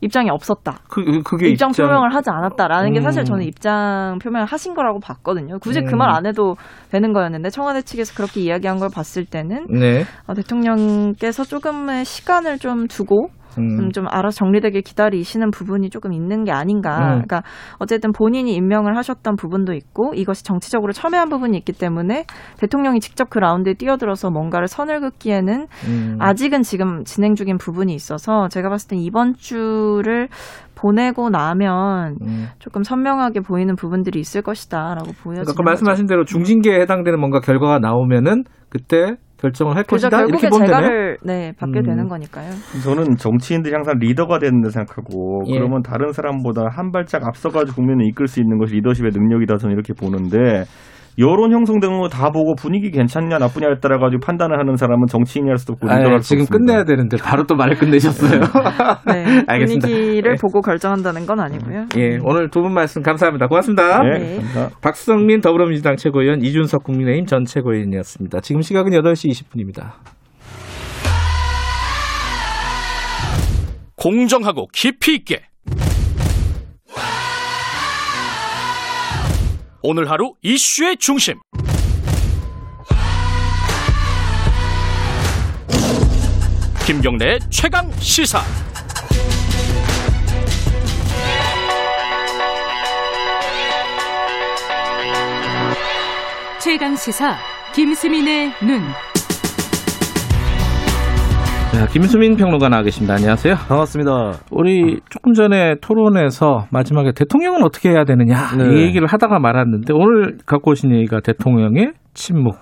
입장이 없었다. 그, 그게 입장 표명을 하지 않았다라는 게 음. 사실 저는 입장 표명을 하신 거라고 봤거든요. 굳이 그 음. 말안 해도 되는 거였는데 청와대 측에서 그렇게 이야기한 걸 봤을 때는 네. 어, 대통령께서 조금의 시간을 좀 두고 음. 음, 좀 알아서 정리되길 기다리시는 부분이 조금 있는 게 아닌가. 음. 그러니까 어쨌든 본인이 임명을 하셨던 부분도 있고 이것이 정치적으로 첨예한 부분이 있기 때문에 대통령이 직접 그 라운드에 뛰어들어서 뭔가를 선을 긋기에는 음. 아직은 지금 진행 중인 부분이 있어서 제가 봤을 땐 이번 주를 보내고 나면 음. 조금 선명하게 보이는 부분들이 있을 것이다라고 보여지는 그러니까 그 말씀하신 대로 중징계에 해당되는 뭔가 결과가 나오면은 그때 결정을 할 그죠 것이다. 이렇게 보면 되나요? 네 받게 음. 되는 거니까요. 저는 정치인들이 항상 리더가 되는 데 생각하고 예. 그러면 다른 사람보다 한 발짝 앞서가지고 국민을 이끌 수 있는 것이 리더십의 능력이다 저는 이렇게 보는데 여론 형성되는 거 다 보고 분위기 괜찮냐 나쁘냐에 따라 가지고 판단을 하는 사람은 정치인이 할 수도 없고 아, 수 지금 없습니다. 끝내야 되는데 바로 또 말을 끝내셨어요. 네, 알겠습니다. 분위기를 네. 보고 결정한다는 건 아니고요. 예, 오늘 두 분 말씀 감사합니다. 고맙습니다. 네, 네. 감사합니다. 박성민 더불어민주당 최고위원, 이준석 국민의힘 전 최고위원이었습니다. 지금 시각은 8시 20분입니다. 공정하고 깊이 있게 오늘 하루 이슈의 중심 김경래의 최강 시사 최강 시사 김수민의 눈. 자, 김수민 평론가 나와 계십니다. 안녕하세요. 반갑습니다. 우리 조금 전에 토론에서 마지막에 대통령은 어떻게 해야 되느냐 네. 이 얘기를 하다가 말았는데 오늘 갖고 오신 얘기가 대통령의 침묵.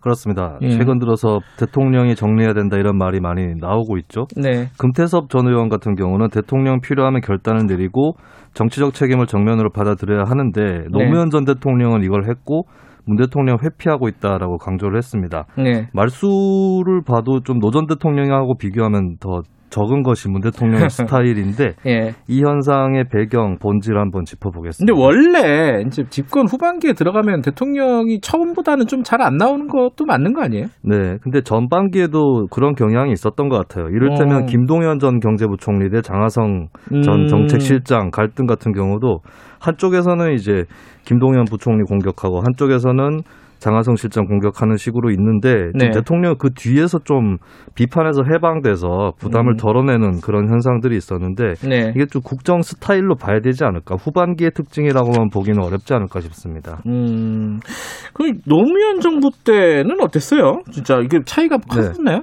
그렇습니다. 예. 최근 들어서 대통령이 정리해야 된다 이런 말이 많이 나오고 있죠. 네. 금태섭 전 의원 같은 경우는 대통령 필요하면 결단을 내리고 정치적 책임을 정면으로 받아들여야 하는데 노무현 전 대통령은 이걸 했고 문 대통령 회피하고 있다라고 강조를 했습니다. 네. 말수를 봐도 좀 노 전 대통령하고 비교하면 더 적은 것이 문 대통령의 스타일인데 예. 이 현상의 배경 본질을 한번 짚어보겠습니다. 근데 원래 이제 집권 후반기에 들어가면 대통령이 처음보다는 좀 잘 안 나오는 것도 맞는 거 아니에요? 네, 근데 전반기에도 그런 경향이 있었던 것 같아요. 이를테면 어. 김동연 전 경제부총리 대 장하성 전 음. 정책실장 갈등 같은 경우도 한쪽에서는 이제 김동연 부총리 공격하고 한쪽에서는 장하성 실장 공격하는 식으로 있는데 좀 네. 대통령 그 뒤에서 좀 비판에서 해방돼서 부담을 음. 덜어내는 그런 현상들이 있었는데 네. 이게 좀 국정 스타일로 봐야 되지 않을까 후반기의 특징이라고만 보기는 어렵지 않을까 싶습니다. 음, 그 노무현 정부 때는 어땠어요? 진짜 이게 차이가 네. 컸나요?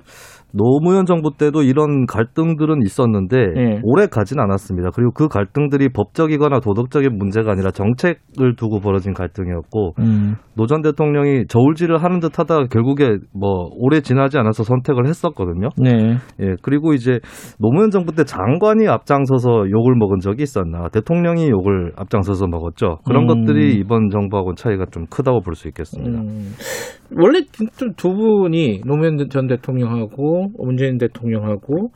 노무현 정부 때도 이런 갈등들은 있었는데 예. 오래 가진 않았습니다. 그리고 그 갈등들이 법적이거나 도덕적인 문제가 아니라 정책을 두고 벌어진 갈등이었고 음. 노전 대통령이 저울질을 하는 듯 하다가 결국에 뭐 오래 지나지 않아서 선택을 했었거든요. 네. 예, 그리고 이제 노무현 정부 때 장관이 앞장서서 욕을 먹은 적이 있었나 대통령이 욕을 앞장서서 먹었죠. 그런 음. 것들이 이번 정부하고는 차이가 좀 크다고 볼 수 있겠습니다. 음, 원래 좀두 분이 노무현 전 대통령하고 문재인 대통령하고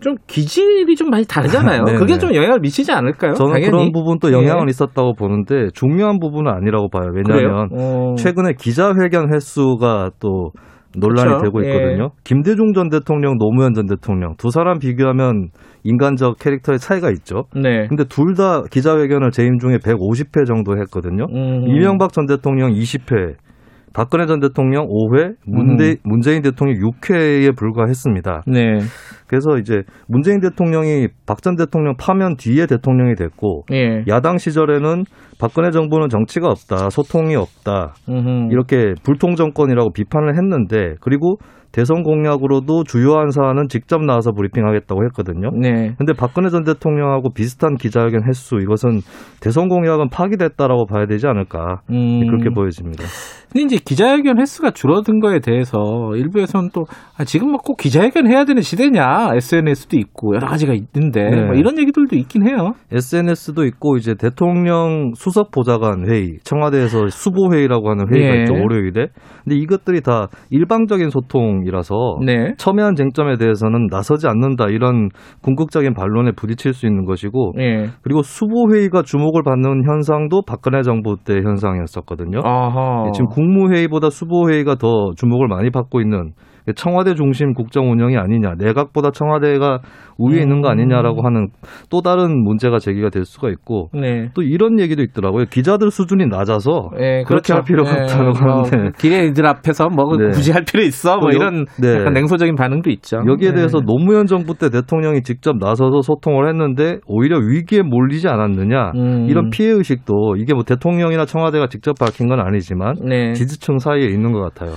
좀 기질이 좀 많이 다르잖아요. 네네. 그게 좀 영향을 미치지 않을까요? 저는 당연히. 그런 부분도 영향은 예. 있었다고 보는데 중요한 부분은 아니라고 봐요. 왜냐하면? 어. 최근에 기자회견 횟수가 또 논란이 그렇죠. 되고 있거든요. 김대중 전 대통령, 노무현 전 대통령 두 사람 비교하면 인간적 캐릭터의 차이가 있죠. 네. 근데 둘 다 기자회견을 재임 중에 150회 정도 했거든요. 음. 이명박 전 대통령 20회, 박근혜 전 대통령 5회, 문대, 음. 문재인 대통령 6회에 불과했습니다. 네. 그래서 이제 문재인 대통령이 박 전 대통령 파면 뒤에 대통령이 됐고 예. 야당 시절에는 박근혜 정부는 정치가 없다, 소통이 없다, 음흠. 이렇게 불통 정권이라고 비판을 했는데 그리고 대선 공약으로도 주요한 사안은 직접 나와서 브리핑하겠다고 했거든요. 네. 근데 박근혜 전 대통령하고 비슷한 기자회견 횟수 이것은 대선 공약은 파기됐다라고 봐야 되지 않을까 음. 그렇게 보여집니다. 근데 이제 기자회견 횟수가 줄어든 거에 대해서 일부에서는 또 아, 지금 막꼭 기자회견 해야 되는 시대냐 SNS도 있고 여러 가지가 있는데 네. 뭐 이런 얘기들도 있긴 해요. SNS도 있고 이제 대통령 수석 보좌관 회의, 청와대에서 수보 회의라고 하는 회의가 예. 있죠 월요일에. 근데 이것들이 다 일방적인 소통이라서 네. 첨예한 쟁점에 대해서는 나서지 않는다 이런 궁극적인 반론에 부딪힐 수 있는 것이고 예. 그리고 수보 회의가 주목을 받는 현상도 박근혜 정부 때 현상이었었거든요. 아하. 예, 지금 국무회의보다 수보회의가 더 주목을 많이 받고 있는 청와대 중심 국정 운영이 아니냐, 내각보다 청와대가 우위에 있는 거 아니냐라고 하는 또 다른 문제가 제기가 될 수가 있고 네. 또 이런 얘기도 있더라고요. 기자들 수준이 낮아서 예, 그렇게 그렇죠. 할 필요가 예, 없다고 뭐 하는데 기레이들 앞에서 뭐 네. 굳이 할 필요 있어? 뭐 이런 네. 약간 냉소적인 반응도 있죠. 여기에 네. 대해서 노무현 정부 때 대통령이 직접 나서서 소통을 했는데 오히려 위기에 몰리지 않았느냐 음. 이런 피해 의식도 이게 뭐 대통령이나 청와대가 직접 밝힌 건 아니지만 네. 지지층 사이에 있는 것 같아요.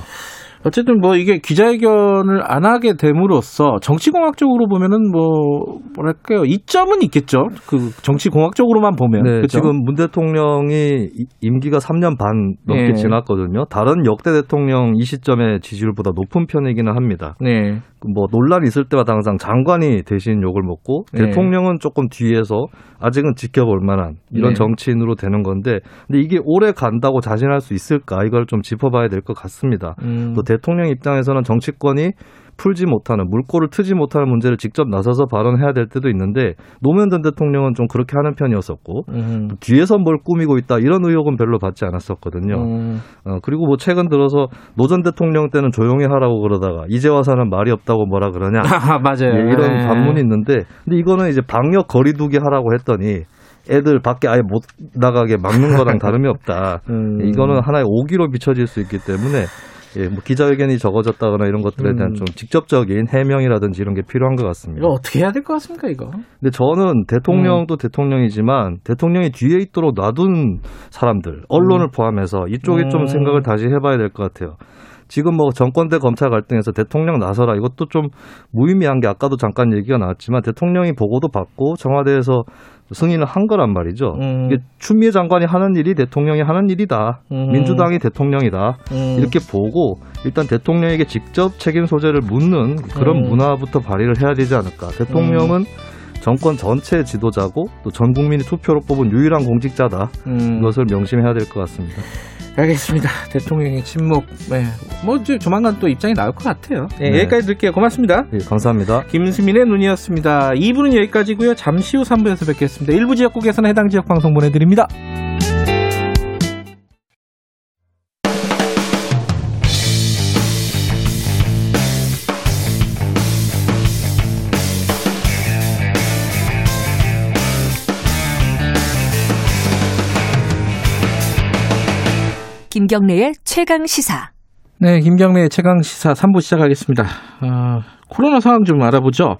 어쨌든 뭐 이게 기자회견을 안 하게 됨으로써 정치공학적으로 보면은 뭐 뭐랄까요 이점은 있겠죠. 그 정치공학적으로만 보면 네, 그죠? 지금 문 대통령이 이- 임기가 3년 반 넘게 예. 지났거든요. 다른 역대 대통령 이 시점의 지지율보다 높은 편이기는 합니다. 네. 뭐 논란이 있을 때마다 항상 장관이 대신 욕을 먹고 네. 대통령은 조금 뒤에서 아직은 지켜볼 만한 이런 네. 정치인으로 되는 건데 근데 이게 오래 간다고 자신할 수 있을까 이걸 좀 짚어봐야 될 것 같습니다. 음. 또 대통령 입장에서는 정치권이 풀지 못하는 물꼬를 트지 못하는 문제를 직접 나서서 발언해야 될 때도 있는데 노무현 전 대통령은 좀 그렇게 하는 편이었었고 음. 뒤에서 뭘 꾸미고 있다 이런 의혹은 별로 받지 않았었거든요. 음. 어, 그리고 뭐 최근 들어서 노 전 대통령 때는 조용히 하라고 그러다가 이제 와서는 말이 없다고 뭐라 그러냐 아, 맞아요. 예, 이런 네. 반문이 있는데 근데 이거는 이제 방역 거리두기 하라고 했더니 애들 밖에 아예 못 나가게 막는 거랑 다름이 없다. 음. 이거는 하나의 오기로 비춰질 수 있기 때문에 예, 뭐 기자회견이 적어졌다거나 이런 것들에 대한 음. 좀 직접적인 해명이라든지 이런 게 필요한 것 같습니다. 이거 어떻게 해야 될 것 같습니까 이거? 근데 저는 대통령도 대통령이지만 대통령이 뒤에 있도록 놔둔 사람들, 언론을 포함해서 이쪽에 음. 좀 생각을 다시 해봐야 될 것 같아요. 지금 뭐 정권 대 검찰 갈등에서 대통령 나서라 이것도 좀 무의미한 게 아까도 잠깐 얘기가 나왔지만 대통령이 보고도 받고 청와대에서 승인을 한 거란 말이죠. 음. 이게 추미애 장관이 하는 일이 대통령이 하는 일이다. 음. 민주당이 대통령이다. 음. 이렇게 보고 일단 대통령에게 직접 책임 소재를 묻는 그런 음. 문화부터 발휘를 해야 되지 않을까. 대통령은 정권 전체 지도자고 또 전 국민이 투표로 뽑은 유일한 공직자다. 음. 이것을 명심해야 될 것 같습니다. 알겠습니다. 대통령의 침묵. 네. 뭐 조만간 또 입장이 나올 것 같아요. 네, 네. 여기까지 드릴게요. 고맙습니다. 예, 감사합니다. 김수민의 눈이었습니다. 2부는 여기까지고요. 잠시 후 3부에서 뵙겠습니다. 일부 지역국에서는 해당 지역 방송 보내드립니다. 김경래의 최강 시사. 네, 김경래의 최강 시사 3부 시작하겠습니다. 어, 코로나 상황 좀 알아보죠.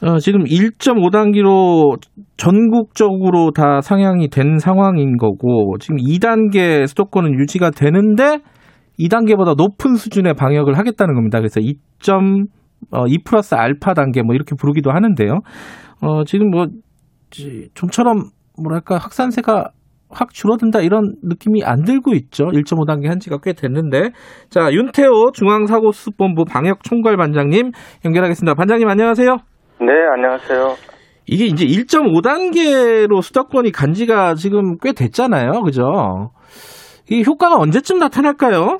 어, 지금 1.5단계로 전국적으로 다 상향이 된 상황인 거고, 지금 2단계 수도권은 유지가 되는데, 2단계보다 높은 수준의 방역을 하겠다는 겁니다. 그래서 2.2 플러스 알파 단계 뭐 이렇게 부르기도 하는데요. 어, 지금 뭐, 지- 좀처럼 뭐랄까 확산세가 확 줄어든다 이런 느낌이 안 들고 있죠. 1.5단계 한 지가 꽤 됐는데. 자, 윤태호 중앙사고수습본부 방역총괄반장님 연결하겠습니다. 반장님 안녕하세요. 네, 안녕하세요. 이게 이제 1.5단계로 수도권이 간 지가 지금 꽤 됐잖아요. 그죠? 이 효과가 언제쯤 나타날까요?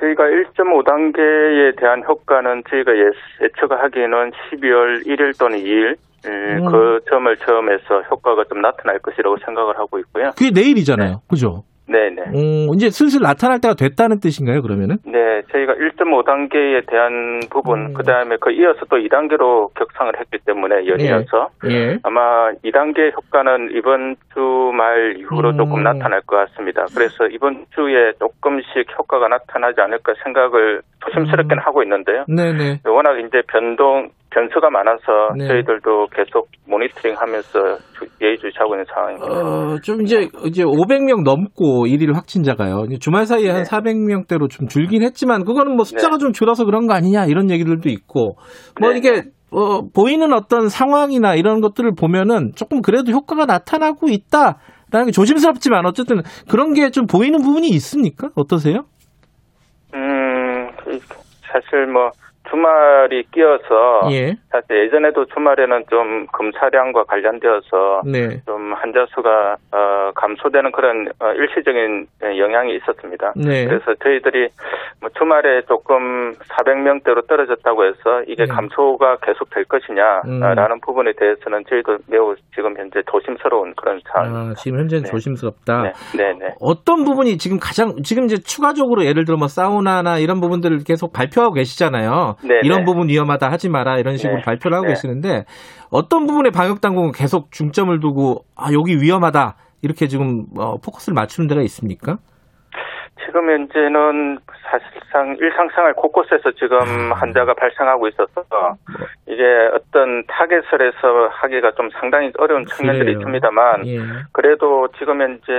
저희가 1.5단계에 대한 효과는 저희가 예, 예측하기에는 12월 1일 또는 2일 음. 그 점을 처음해서 효과가 좀 나타날 것이라고 생각을 하고 있고요. 그게 내일이잖아요. 그죠? 네네. 어, 이제 슬슬 나타날 때가 됐다는 뜻인가요, 그러면은? 네, 저희가 1.5단계에 대한 부분, 음. 그 다음에 그 이어서 또 2단계로 격상을 했기 때문에 연이어서 예. 아마 2단계 효과는 이번 주 말 이후로 음. 조금 나타날 것 같습니다. 그래서 이번 주에 조금씩 효과가 나타나지 않을까 생각을 조심스럽게는 음. 하고 있는데요. 네네. 워낙 이제 변동 변수가 많아서 네. 저희들도 계속 모니터링하면서 예의주시하고 있는 상황입니다. 어, 좀 이제, 이제 500명 넘고 일일 확진자가요. 이제 주말 사이에 한 400명대로 좀 줄긴 했지만, 그거는 뭐 숫자가 좀 줄어서 그런 거 아니냐, 이런 얘기들도 있고, 뭐 이게, 어, 보이는 어떤 상황이나 이런 것들을 보면은 조금 그래도 효과가 나타나고 있다. 라는 게 조심스럽지만 어쨌든 그런 게 좀 보이는 부분이 있습니까? 어떠세요? 음, 사실 뭐 주말이 끼어서 예. 사실 예전에도 주말에는 좀 검사량과 관련되어서 네. 좀 환자 수가 어, 감소되는 그런 어, 일시적인 영향이 있었습니다. 네. 그래서 저희들이 뭐 주말에 조금 400명대로 떨어졌다고 해서 이게 네. 감소가 계속될 것이냐라는 음. 부분에 대해서는 저희도 매우 지금 현재 조심스러운 그런 상황입니다. 아, 지금 현재는 네. 조심스럽다. 네, 네, 네. 어떤 부분이 지금 가장 지금 이제 추가적으로 예를 들어 뭐 사우나나 이런 부분들을 계속 발표하고 계시잖아요. 네, 이런 네. 부분 위험하다 하지 마라 이런 식으로 네, 발표를 하고 네. 계시는데 어떤 부분에 방역 당국은 계속 중점을 두고 아 여기 위험하다 이렇게 지금 어, 포커스를 맞추는 데가 있습니까? 지금 현재는 사실상 일상생활 곳곳에서 지금 아. 환자가 발생하고 있어서 이게 어떤 타겟을 해서 하기가 좀 상당히 어려운 측면들이 그래요. 있습니다만 예. 그래도 지금 현재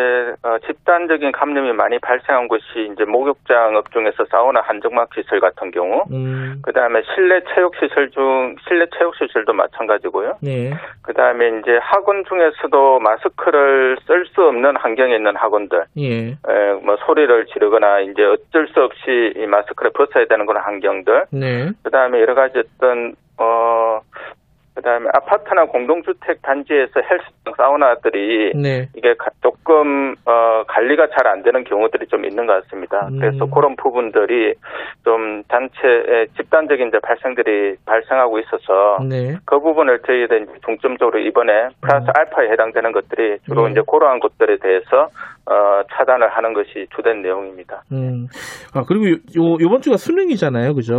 어, 집단적인 감염이 많이 발생한 곳이 이제 목욕장 업종에서 사우나 한증막 시설 같은 경우 음, 그다음에 실내 체육 시설 중 실내 체육 시설도 마찬가지고요. 네. 그다음에 이제 학원 중에서도 마스크를 쓸 수 없는 환경에 있는 학원들 예. 에, 뭐 소리를 지르거나 이제 어쩔 수 없이 이 마스크를 벗어야 되는 그런 환경들. 네. 그다음에 여러 가지 어떤 어 그다음에 아파트나 공동주택 단지에서 헬스장 사우나들이 네. 이게 가- 조금 어 관리가 잘 안 되는 경우들이 좀 있는 것 같습니다. 음. 그래서 그런 부분들이 좀 단체의 집단적인 이제 발생들이 발생하고 있어서 네. 그 부분을 저희들 중점적으로 이번에 플러스 알파에 해당되는 것들이 주로 음. 이제 그러한 것들에 대해서 어 차단을 하는 것이 주된 내용입니다. 음. 아 그리고 요 요번 주가 수능이잖아요, 그죠?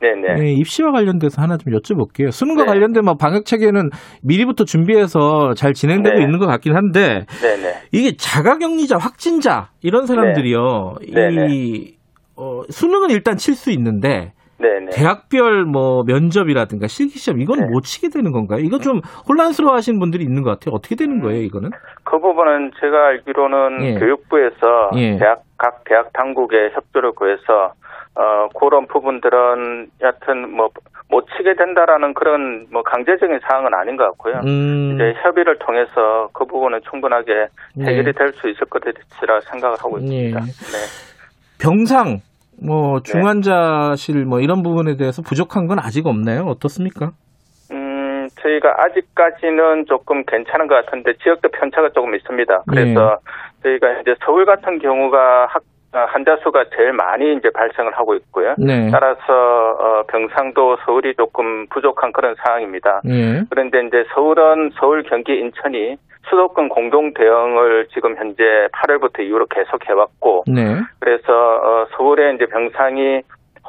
네네. 네, 입시와 관련돼서 하나 좀 여쭤볼게요. 수능과 네. 관련된 뭐 방역 체계는 미리부터 준비해서 잘 진행되고 네. 있는 것 같긴 한데 네네. 이게 자가격리자, 확진자 이런 사람들이요. 네네. 이 어, 수능은 일단 칠 수 있는데 네네. 대학별 뭐 면접이라든가 실기 시험 이건 네. 못 치게 되는 건가요? 이거 좀 혼란스러워하시는 분들이 있는 것 같아요. 어떻게 되는 거예요, 이거는? 그 부분은 제가 알기로는 예. 교육부에서 예. 대학 각 대학 당국에 협조를 구해서 어 그런 부분들은 여하튼 뭐 못 치게 된다라는 그런 뭐 강제적인 사항은 아닌 것 같고요. 음, 이제 협의를 통해서 그 부분은 충분하게 네. 해결이 될수 있을 것이라 생각을 하고 예. 있습니다. 네. 병상 뭐 중환자실 뭐 이런 부분에 대해서 부족한 건 아직 없나요? 어떻습니까? 음, 저희가 아직까지는 조금 괜찮은 것 같은데 지역도 편차가 조금 있습니다. 그래서 저희가 이제 서울 같은 경우가 학, 어, 환자 수가 제일 많이 이제 발생을 하고 있고요. 네. 따라서 어, 병상도 서울이 조금 부족한 그런 상황입니다. 예. 그런데 이제 서울은 서울, 경기, 인천이 수도권 공동 대응을 지금 현재 8월부터 이후로 계속 해왔고 네. 그래서 어, 서울에 이제 병상이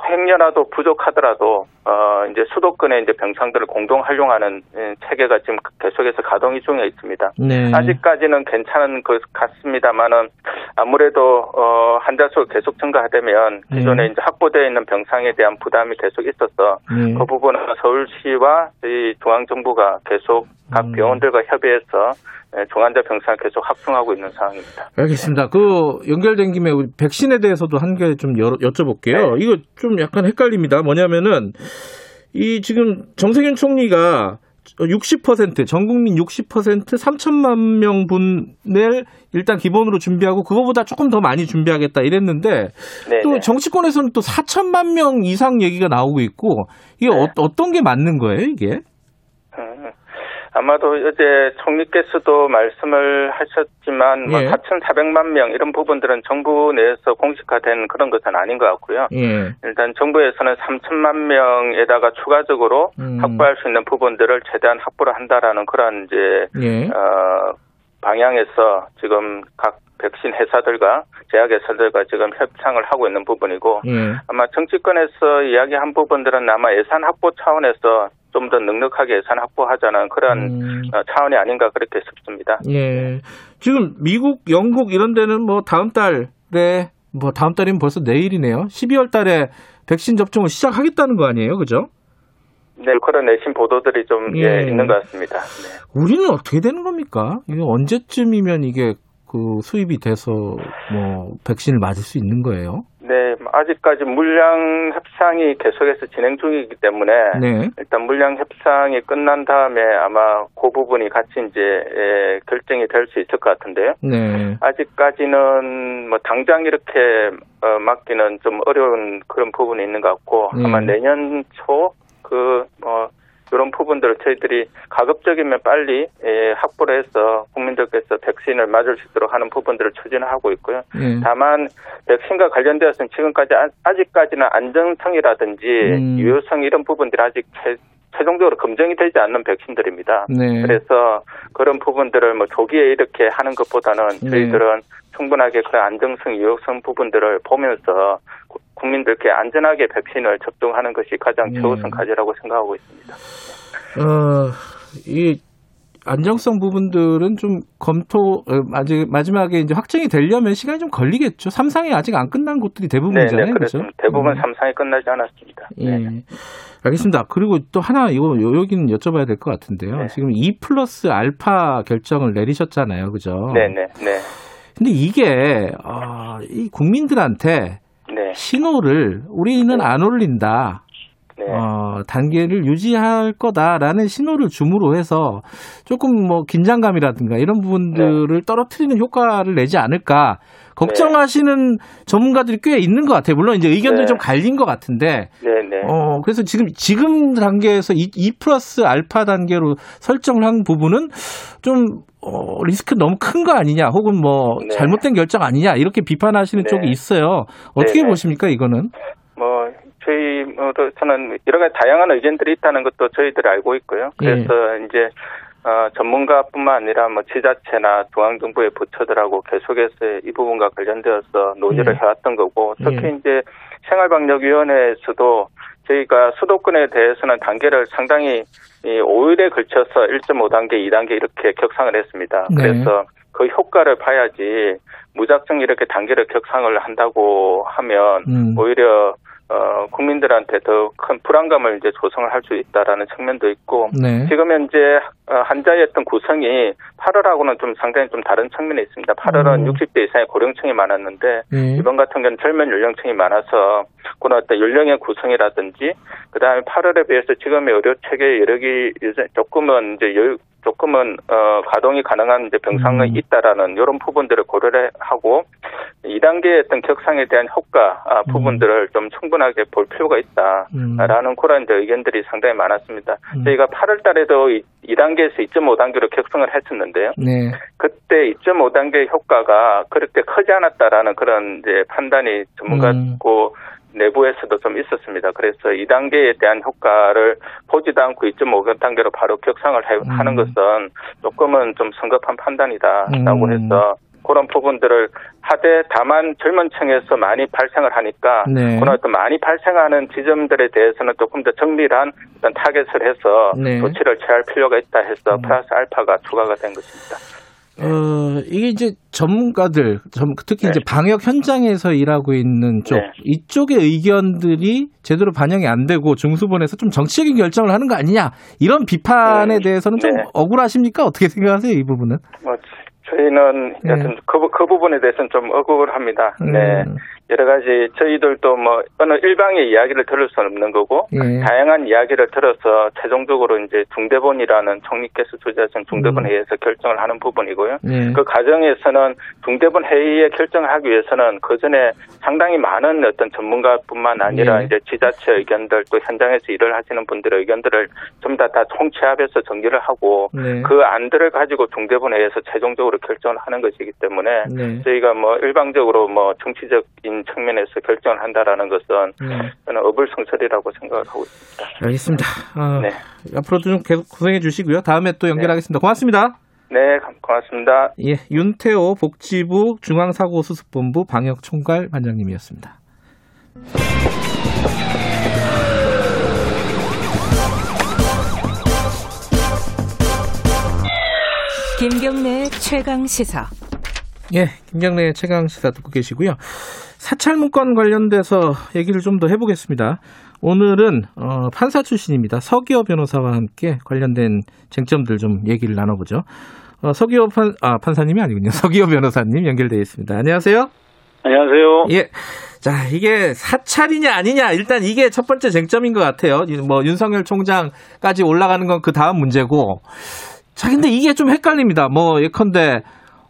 행여라도 부족하더라도 어 이제 수도권에 이제 병상들을 공동 활용하는 예, 체계가 지금 계속해서 가동이 중에 있습니다. 네. 아직까지는 괜찮은 것 같습니다만은 아무래도 어 환자 수가 계속 증가하되면 기존에 네. 이제 확보되어 있는 병상에 대한 부담이 계속 있어서 네. 그 부분은 서울시와 저희 중앙 정부가 계속 각 음. 병원들과 협의해서 예, 중환자 병상을 계속 확충하고 있는 상황입니다. 알겠습니다. 그 연결된 김에 우리 백신에 대해서도 한 개 좀 여쭤볼게요. 이거 좀 약간 헷갈립니다. 뭐냐면은 이 지금 정세균 총리가 60%, 전 국민 60% 3천만 명 분을 일단 기본으로 준비하고 그거보다 조금 더 많이 준비하겠다 이랬는데 네, 또 네. 정치권에서는 또 4천만 명 이상 얘기가 나오고 있고 이게 어, 어떤 게 맞는 거예요, 이게? 음, 아마도 어제 총리께서도 말씀을 하셨지만 뭐 예. 4,400만 명 이런 부분들은 정부 내에서 공식화된 그런 것은 아닌 것 같고요. 예. 일단 정부에서는 3천만 명에다가 추가적으로 음. 확보할 수 있는 부분들을 최대한 확보를 한다라는 그런 이제 예. 어, 방향에서 지금 각 백신 회사들과 제약 회사들과 지금 협상을 하고 있는 부분이고 예. 아마 정치권에서 이야기한 부분들은 아마 예산 확보 차원에서 좀더 넉넉하게 예산 확보하자는 그런 음. 어, 차원이 아닌가 그렇게 싶습니다. 예. 지금 미국, 영국 이런 데는 뭐 다음 달에 뭐 다음 달이면 벌써 내일이네요. 12월 달에 백신 접종을 시작하겠다는 거 아니에요? 그죠? 네, 그런 내신 보도들이 좀 예. 예, 있는 것 같습니다. 네. 우리는 어떻게 되는 겁니까? 이게 언제쯤이면 이게 그 수입이 돼서 뭐 백신을 맞을 수 있는 거예요? 네, 아직까지 물량 협상이 계속해서 진행 중이기 때문에 네. 일단 물량 협상이 끝난 다음에 아마 그 부분이 같이 이제 예, 결정이 될 수 있을 것 같은데요. 네. 아직까지는 뭐 당장 이렇게 어, 맡기는 좀 어려운 그런 부분이 있는 것 같고 네. 아마 내년 초그 뭐 이런 부분들을 저희들이 가급적이면 빨리 예, 확보를 해서 국민들께서 백신을 맞을 수 있도록 하는 부분들을 추진하고 있고요. 네. 다만 백신과 관련되어서는 지금까지 아- 아직까지는 안정성이라든지 음. 유효성 이런 부분들이 아직 최, 최종적으로 검증이 되지 않는 백신들입니다. 네. 그래서 그런 부분들을 뭐 조기에 이렇게 하는 것보다는 네. 저희들은 충분하게 그런 안정성, 유효성 부분들을 보면서 구- 국민들께 안전하게 백신을 접종하는 것이 가장 네. 최우선 과제라고 생각하고 있습니다. 어, 이 안정성 부분들은 좀 검토 어, 마지막에 이제 확정이 되려면 시간이 좀 걸리겠죠. 삼상이 아직 안 끝난 곳들이 네, 대부분이잖아요. 네, 그렇죠? 대부분 음. 삼상이 끝나지 않았습니다. 예. 알겠습니다. 그리고 또 하나 이거 요- 여기는 여쭤봐야 될 것 같은데요. 네. 지금 2 플러스 알파 결정을 내리셨잖아요. 그죠? 네, 네, 네. 근데 이게 어, 이 국민들한테 네. 신호를 우리는 안 올린다. 네. 어, 단계를 유지할 거다라는 신호를 줌으로 해서 조금 뭐 긴장감이라든가 이런 부분들을 네. 떨어뜨리는 효과를 내지 않을까 걱정하시는 전문가들이 꽤 있는 것 같아요. 물론 이제 의견들이 네. 좀 갈린 것 같은데 네, 네. 어, 그래서 지금, 지금 단계에서 2, 2 플러스 알파 단계로 설정을 한 부분은 좀, 어, 리스크 너무 큰 거 아니냐, 혹은 뭐, 네. 잘못된 결정 아니냐, 이렇게 비판하시는 네. 쪽이 있어요. 어떻게 네, 네. 보십니까, 이거는? 뭐 저희 뭐저는 여러 가지 다양한 의견들이 있다는 것도 저희들이 알고 있고요. 그래서 이제 어, 전문가뿐만 아니라 뭐 지자체나 중앙정부의 부처들하고 계속해서 이 부분과 관련되어서 논의를 네. 해왔던 거고 특히 네. 이제 생활방역위원회에서도 저희가 수도권에 대해서는 단계를 상당히 이 5일에 걸쳐서 1.5단계, 2단계 이렇게 격상을 했습니다. 네. 그래서 그 효과를 봐야지 무작정 이렇게 단계를 격상을 한다고 하면 음. 오히려 어, 국민들한테 더 큰 불안감을 이제 조성을 할 수 있다라는 측면도 있고 네. 지금 현재 어, 어떤 구성이 8월하고는 좀 상당히 좀 다른 측면이 있습니다. 8월은 음. 60대 이상의 고령층이 많았는데 네. 이번 같은 경우는 젊은 연령층이 많아서 그런 어떤 연령의 구성이라든지 그다음에 8월에 비해서 지금의 의료 체계 여력이 조금은 이제 여유 조금은 어 가동이 가능한 이제 병상이 음. 있다라는 이런 부분들을 고려를 하고 2단계의 어떤 격상에 대한 효과 아, 음. 부분들을 좀 충분하게 볼 필요가 있다라는 그런 이제 의견들이 상당히 많았습니다. 음. 저희가 8월 달에도 2단계에서 2.5단계로 격상을 했었는데요. 네. 그때 2.5단계 효과가 그렇게 크지 않았다라는 그런 이제 판단이 전문가 음. 고 내부에서도 좀 있었습니다. 그래서 2단계에 대한 효과를 보지도 않고 2.5단계로 바로 격상을 해- 음. 하는 것은 조금은 좀 성급한 판단이다라고 음. 해서 그런 부분들을 하되 다만 젊은 층에서 많이 발생을 하니까 네. 그런 어떤 많이 발생하는 지점들에 대해서는 조금 더 정밀한 어떤 타겟을 해서 네. 조치를 취할 필요가 있다 해서 플러스 알파가 추가가 된 것입니다. 어, 이게 이제 전문가들, 전- 특히 이제 방역 현장에서 일하고 있는 쪽, 네. 이쪽의 의견들이 제대로 반영이 안 되고 중수본에서 좀 정치적인 결정을 하는 거 아니냐, 이런 비판에 네. 대해서는 좀 네. 억울하십니까? 어떻게 생각하세요, 이 부분은? 뭐 저희는 네. 여튼 그, 부- 그 부분에 대해서는 좀 억울합니다. 음. 네. 여러 가지 저희들도 뭐 어느 일방의 이야기를 들을 수는 없는 거고 예. 다양한 이야기를 들어서 최종적으로 이제 중대본이라는 총리께서 주재하신 중대본 음. 회의에서 결정을 하는 부분이고요. 예. 그 과정에서는 중대본 회의에 결정을 하기 위해서는 그 전에 상당히 많은 어떤 전문가뿐만 아니라 예. 이제 지자체 의견들 또 현장에서 일을 하시는 분들의 의견들을 좀다다 총체합해서 정리를 하고 네. 그 안들을 가지고 중대본 회의에서 최종적으로 결정을 하는 것이기 때문에 네. 저희가 뭐 일방적으로 뭐 정치적 인 측면에서 결정을 한다라는 것은 네. 저는 어불성설이라고 생각을 하고 있습니다. 알겠습니다. 어, 네. 앞으로도 좀 계속 고생해 주시고요. 다음에 또 연결하겠습니다. 고맙습니다. 네, 감- 고맙습니다. 예, 윤태호 복지부 중앙사고수습본부 방역총괄 반장님이었습니다. 김경래 최강 시사. 예, 김경래 최강 시사 듣고 계시고요. 사찰 문건 관련돼서 얘기를 좀 더 해보겠습니다. 오늘은 어, 판사 출신입니다. 서기호 변호사와 함께 관련된 쟁점들 좀 얘기를 나눠보죠. 어, 서기호 판, 아, 판사님이 아니군요. 서기호 변호사님 연결되어 있습니다. 안녕하세요. 안녕하세요. 예. 자, 이게 사찰이냐 아니냐 일단 이게 첫 번째 쟁점인 것 같아요. 이- 뭐 윤석열 총장까지 올라가는 건 그 다음 문제고. 자, 근데 이게 좀 헷갈립니다. 뭐 예컨대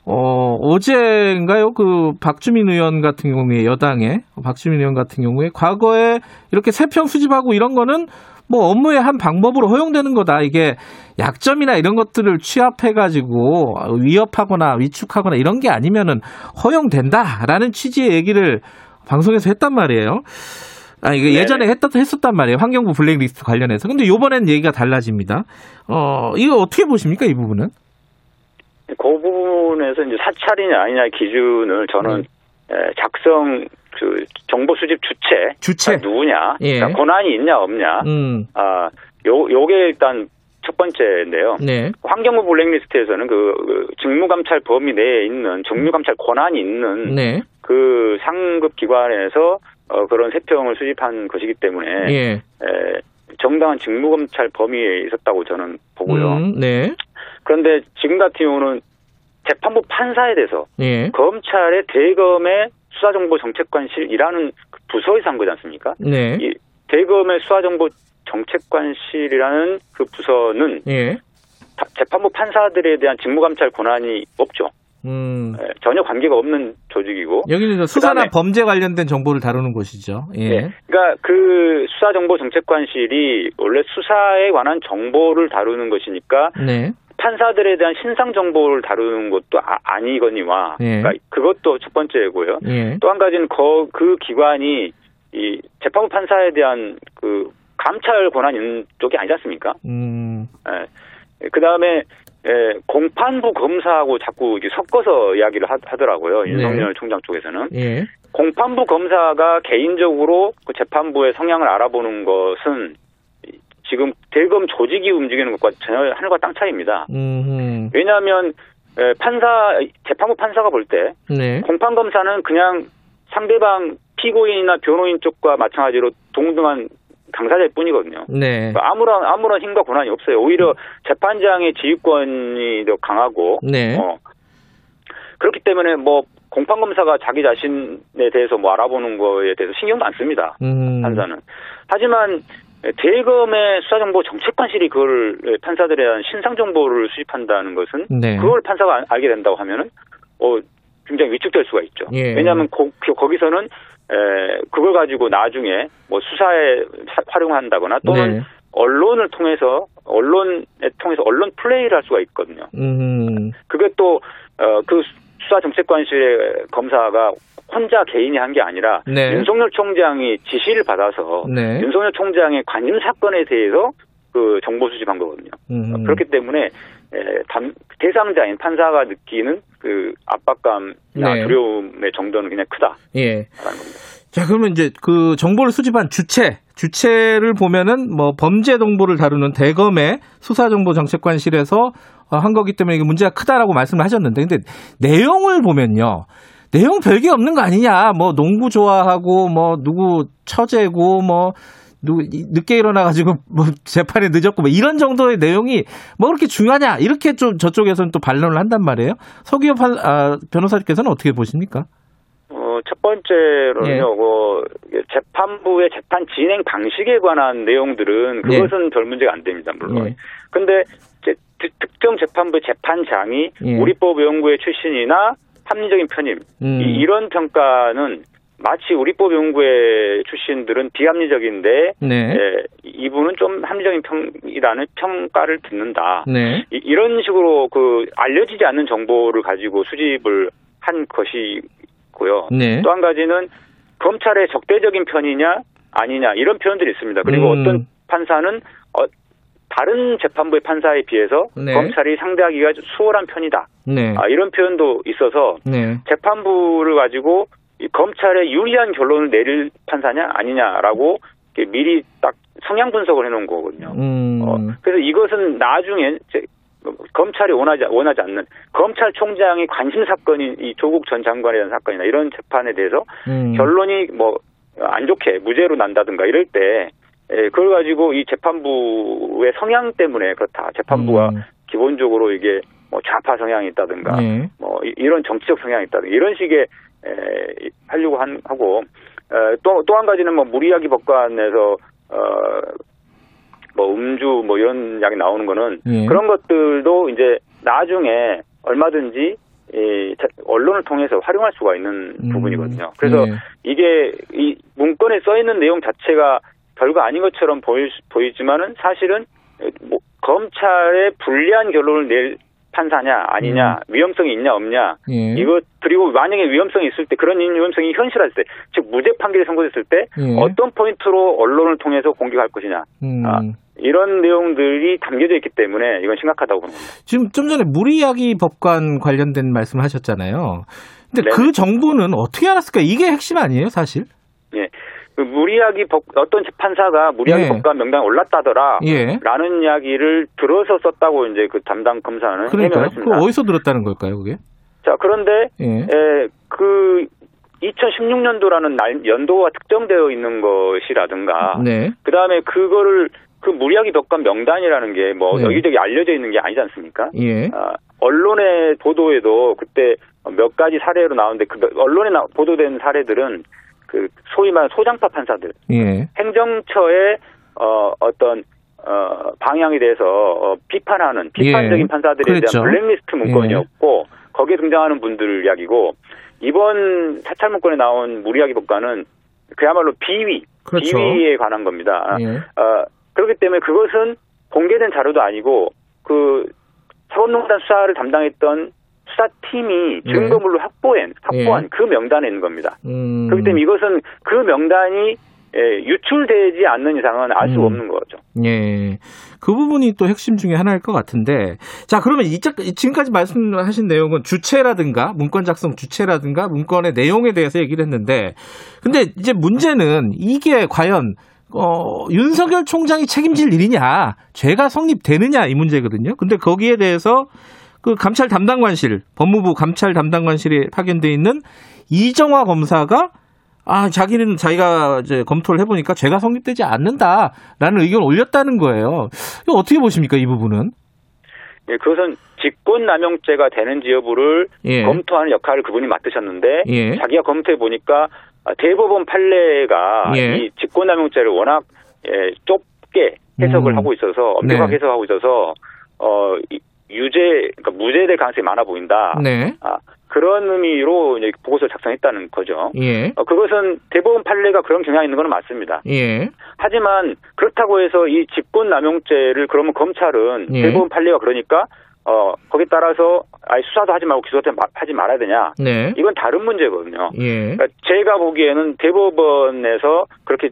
어, 어제인가요? 그 박주민 의원 같은 경우에 여당의 박주민 의원 같은 경우에 과거에 이렇게 세평 수집하고 이런 거는 뭐 업무의 한 방법으로 허용되는 거다. 이게 약점이나 이런 것들을 취합해 가지고 위협하거나 위축하거나 이런 게 아니면은 허용된다라는 취지의 얘기를 방송에서 했단 말이에요. 아, 이게 예전에 했다, 했었단 말이에요. 환경부 블랙리스트 관련해서. 근데 요번엔 얘기가 달라집니다. 어, 이거 어떻게 보십니까, 이 부분은? 그 부분에서 이제 사찰이냐 아니냐 기준을 저는 에, 작성 그 정보 수집 주체, 주체. 누구냐, 예. 그러니까 권한이 있냐 없냐, 음, 아, 요 요게 일단 첫 번째인데요. 네. 환경부 블랙리스트에서는 그, 그 직무감찰 범위 내에 있는 직무감찰 권한이 있는 네. 그 상급 기관에서 어, 그런 세평을 수집한 것이기 때문에 예. 에, 정당한 직무검찰 범위에 있었다고 저는 보고요. 음, 네. 그런데 지금 같은 경우는 재판부 판사에 대해서 예. 검찰의 대검의 수사정보 정책관실이라는 그 부서에서 한 거지 않습니까? 네. 이 대검의 수사정보 정책관실이라는 그 부서는 예. 다- 재판부 판사들에 대한 직무감찰 권한이 없죠. 음. 에, 전혀 관계가 없는 조직이고. 여기는 수사나 범죄 관련된 정보를 다루는 곳이죠. 예. 네. 그러니까 그 수사정보정책관실이 원래 수사에 관한 정보를 다루는 것이니까 네. 판사들에 대한 신상 정보를 다루는 것도 아, 니거니와 예. 그러니까 그것도 첫 번째고요. 예. 또한 가지는 거, 그 기관이 이 재판부 판사에 대한 그 감찰 권한 있는 쪽이 아니지 않습니까? 음. 그 다음에 공판부 검사하고 자꾸 이렇게 섞어서 이야기를 하, 더라고요 네. 윤석열 총장 쪽에서는. 예. 공판부 검사가 개인적으로 그 재판부의 성향을 알아보는 것은 지금 대검 조직이 움직이는 것과 전혀 하늘과 땅 차이입니다. 음. 왜냐하면 에, 판사 재판부 판사가 볼때 네. 공판 검사는 그냥 상대방 피고인이나 변호인 쪽과 마찬가지로 동등한 당사자일 뿐이거든요. 네. 그러니까 아무런 아무런 힘과 권한이 없어요. 오히려 재판장의 지휘권이 더 강하고 네. 어, 그렇기 때문에 뭐 공판 검사가 자기 자신에 대해서 뭐 알아보는 거에 대해서 신경도 안 씁니다. 음. 판사는. 하지만 대검의 수사정보 정책관실이 그걸 판사들에 대한 신상 정보를 수집한다는 것은 네. 그걸 판사가 알- 알게 된다고 하면은 어 굉장히 위축될 수가 있죠. 예. 왜냐하면 거, 거기서는 에, 그걸 가지고 나중에 뭐 수사에 사- 활용한다거나 또는 네. 언론을 통해서 언론에 통해서 언론 플레이를 할 수가 있거든요. 음, 그게 또 어, 그 수사정책관실의 검사가 혼자 개인이 한 게 아니라 네. 윤석열 총장이 지시를 받아서 네. 윤석열 총장의 관심 사건에 대해서 그 정보 수집한 거거든요. 음. 그렇기 때문에 에, 담- 대상자인 판사가 느끼는 그 압박감이나 네. 두려움의 정도는 그냥 크다. 예. 자, 그러면 이제 그 정보를 수집한 주체, 주체를 보면은 뭐 범죄 정보를 다루는 대검의 수사정보정책관실에서 어, 한 거기 때문에 이게 문제가 크다라고 말씀을 하셨는데, 근데 내용을 보면요. 내용 별게 없는 거 아니냐. 뭐 농구 좋아하고 뭐 누구 처제고 뭐 누구 이- 늦게 일어나가지고 뭐 재판에 늦었고 뭐 이런 정도의 내용이 뭐 그렇게 중요하냐 이렇게 좀 저쪽에서는 또 반론을 한단 말이에요. 서기호 판- 아, 변호사님께서는 어떻게 보십니까? 어, 첫 번째로는요, 예. 그 재판부의 재판 진행 방식에 관한 내용들은 예. 그것은 별 문제가 안 됩니다, 물론. 예. 근데 특- 특정 재판부 재판장이 예. 우리법 연구회 출신이나 합리적인 편임 음. 이, 이런 평가는 마치 우리법 연구회 출신들은 비합리적인데 네. 예, 이분은 좀 합리적인 평이라는 평가를 듣는다. 네. 이, 런 식으로 그 알려지지 않는 정보를 가지고 수집을 한 것이고요. 네. 또한 가지는 검찰의 적대적인 편이냐 아니냐 이런 표현들이 있습니다. 그리고 음. 어떤 판사는 어, 다른 재판부의 판사에 비해서 네. 검찰이 상대하기가 수월한 편이다. 네. 아, 이런 표현도 있어서 네. 재판부를 가지고 이 검찰에 유리한 결론을 내릴 판사냐 아니냐라고 미리 딱 성향 분석을 해놓은 거거든요. 음. 어, 그래서 이것은 나중에 이제 검찰이 원하지 원하지 않는 검찰총장의 관심 사건인 이 조국 전 장관에 대한 사건이나 이런 재판에 대해서 음. 결론이 뭐 안 좋게 무죄로 난다든가 이럴 때 에, 그걸 가지고 이 재판부의 성향 때문에 그렇다. 재판부가 음. 기본적으로 이게 뭐 좌파 성향이 있다든가 네. 뭐 이- 이런 정치적 성향이 있다든가 이런 식의 에, 하려고 한, 하고 또 또 한 가지는 뭐 무리야기 법관에서 어 뭐 음주 뭐 이런 이야기 나오는 거는 예. 그런 것들도 이제 나중에 얼마든지 이 자- 언론을 통해서 활용할 수가 있는 음. 부분이거든요. 그래서 예. 이게 이 문건에 써 있는 내용 자체가 별거 아닌 것처럼 수- 보이지만은 사실은 뭐 검찰에 불리한 결론을 낼 판사냐 아니냐 위험성이 있냐 없냐 음. 예. 이거 그리고 만약에 위험성이 있을 때 그런 위험성이 현실화됐을 때즉 무죄 판결이 선고됐을 때 예. 어떤 포인트로 언론을 통해서 공격할 것이냐 음. 아, 이런 내용들이 담겨져 있기 때문에 이건 심각하다고 겁니다. 지금 좀 전에 무리야기 법관 관련된 말씀 하셨잖아요. 근데 네네. 그 정보는 어떻게 알았을까? 이게 핵심 아니에요, 사실? 예. 그 무리하기 법, 어떤 판사가 무리하기 예. 법관 명단에 올랐다더라. 예. 라는 이야기를 들어서 썼다고 이제 그 담당 검사는. 해명했습니다. 어디서 들었다는 걸까요, 그게? 자, 그런데 예. 에, 그 2016년도라는 날, 연도가 특정되어 있는 것이라든가 네. 그다음에 그거를 그 무리하기 법관 명단이라는 게뭐 네. 여기저기 알려져 있는 게 아니지 않습니까? 예. 아, 언론의 보도에도 그때 몇 가지 사례로 나오는데 그 언론에 나- 보도된 사례들은 그 소위 말하는 소장파 판사들 예. 행정처의 어, 어떤 어, 방향에 대해서 어, 비판하는 비판적인 예. 판사들에 그랬죠. 대한 블랙리스트 문건이었고 거기에 등장하는 분들 이야기고 이번 사찰 문건에 나온 무리하기 법관은 그야말로 비위 그렇죠. 비위에 관한 겁니다. 예. 어, 그렇기 때문에 그것은 공개된 자료도 아니고 그 사법농단 수사를 담당했던 수사팀이 예. 증거물로 확보한 확보한 예. 그 명단에 있는 겁니다. 음. 그렇기 때문에 이것은 그 명단이 예, 유출되지 않는 이상은 알 수가 음. 없는 거죠. 예. 그 부분이 또 핵심 중에 하나일 것 같은데. 자, 그러면 이, 지금까지 말씀하신 내용은 주체라든가, 문건 작성 주체라든가, 문건의 내용에 대해서 얘기를 했는데, 근데 이제 문제는 이게 과연, 어, 윤석열 총장이 책임질 일이냐, 죄가 성립되느냐, 이 문제거든요. 근데 거기에 대해서 그 감찰 담당관실, 법무부 감찰 담당관실에 파견돼 있는 이정화 검사가 아, 자기는 자기가 이제 검토를 해보니까 죄가 성립되지 않는다라는 의견을 올렸다는 거예요. 이거 어떻게 보십니까, 이 부분은? 예, 그것은 직권남용죄가 되는지 여부를 예. 검토하는 역할을 그분이 맡으셨는데 예. 자기가 검토해 보니까 대법원 판례가 예. 이 직권남용죄를 워낙 예, 좁게 해석을 음. 하고 있어서 엄격하게 네. 해석하고 있어서 어 이- 유죄 그러니까 무죄될 가능성이 많아 보인다. 네. 아, 그런 의미로 이제 보고서를 작성했다는 거죠. 예. 어, 그것은 대법원 판례가 그런 경향이 있는 건 맞습니다. 예. 하지만 그렇다고 해서 이 직권남용죄를 그러면 검찰은 예. 대법원 판례가 그러니까 어 거기에 따라서 아예 수사도 하지 말고 기소도 하지 말아야 되냐? 네. 이건 다른 문제거든요. 예. 그러니까 제가 보기에는 대법원에서 그렇게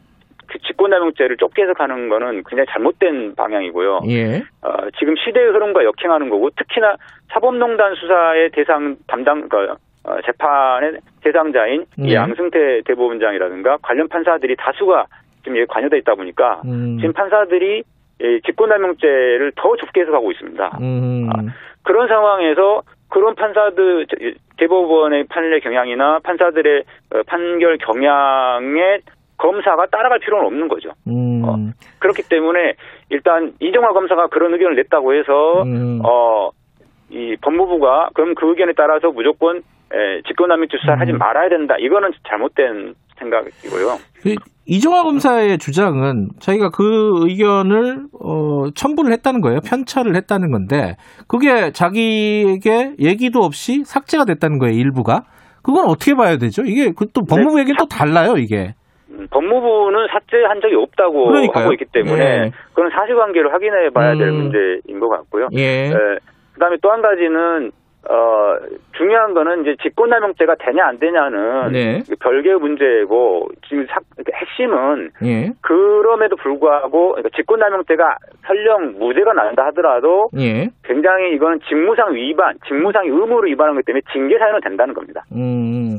그 직권남용죄를 좁게 해석하는 거는 굉장히 잘못된 방향이고요. 예. 어, 지금 시대의 흐름과 역행하는 거고 특히나 사법농단 수사의 대상 담당 그, 어, 재판의 대상자인 이 네. 양승태 대법원장이라든가 관련 판사들이 다수가 지금 여기 관여돼 있다 보니까 음. 지금 판사들이 이 직권남용죄를 더 좁게 해석하고 있습니다. 음. 그런 상황에서 그런 판사들 저- 대법원의 판례 경향이나 판사들의 어, 판결 경향에 검사가 따라갈 필요는 없는 거죠. 음. 그렇기 때문에 일단 이정화 검사가 그런 의견을 냈다고 해서 음. 어 이 법무부가 그럼 그 의견에 따라서 무조건 에, 직권남용죄 수사를 음. 하지 말아야 된다. 이거는 잘못된 생각이고요. 그 이정화 검사의 주장은 자기가 그 의견을 어, 첨부를 했다는 거예요. 편차를 했다는 건데 그게 자기에게 얘기도 없이 삭제가 됐다는 거예요. 일부가. 그건 어떻게 봐야 되죠? 이게 그 또 법무부 얘기는 또 달라요. 이게. 음, 법무부는 삭제한 적이 없다고 그러니까요. 하고 있기 때문에 예. 그건 사실관계를 확인해 봐야 될 음. 문제인 것 같고요. 예. 그다음에 또 한 가지는 어 중요한 거는 이제 직권남용죄가 되냐 안 되냐는 네. 별개의 문제고 지금 사- 핵심은 예. 그럼에도 불구하고 그러니까 직권남용죄가 설령 무죄가 난다 하더라도 예. 굉장히 이거는 직무상 위반, 직무상 의무를 위반한 것 때문에 징계 사유는 된다는 겁니다. 음.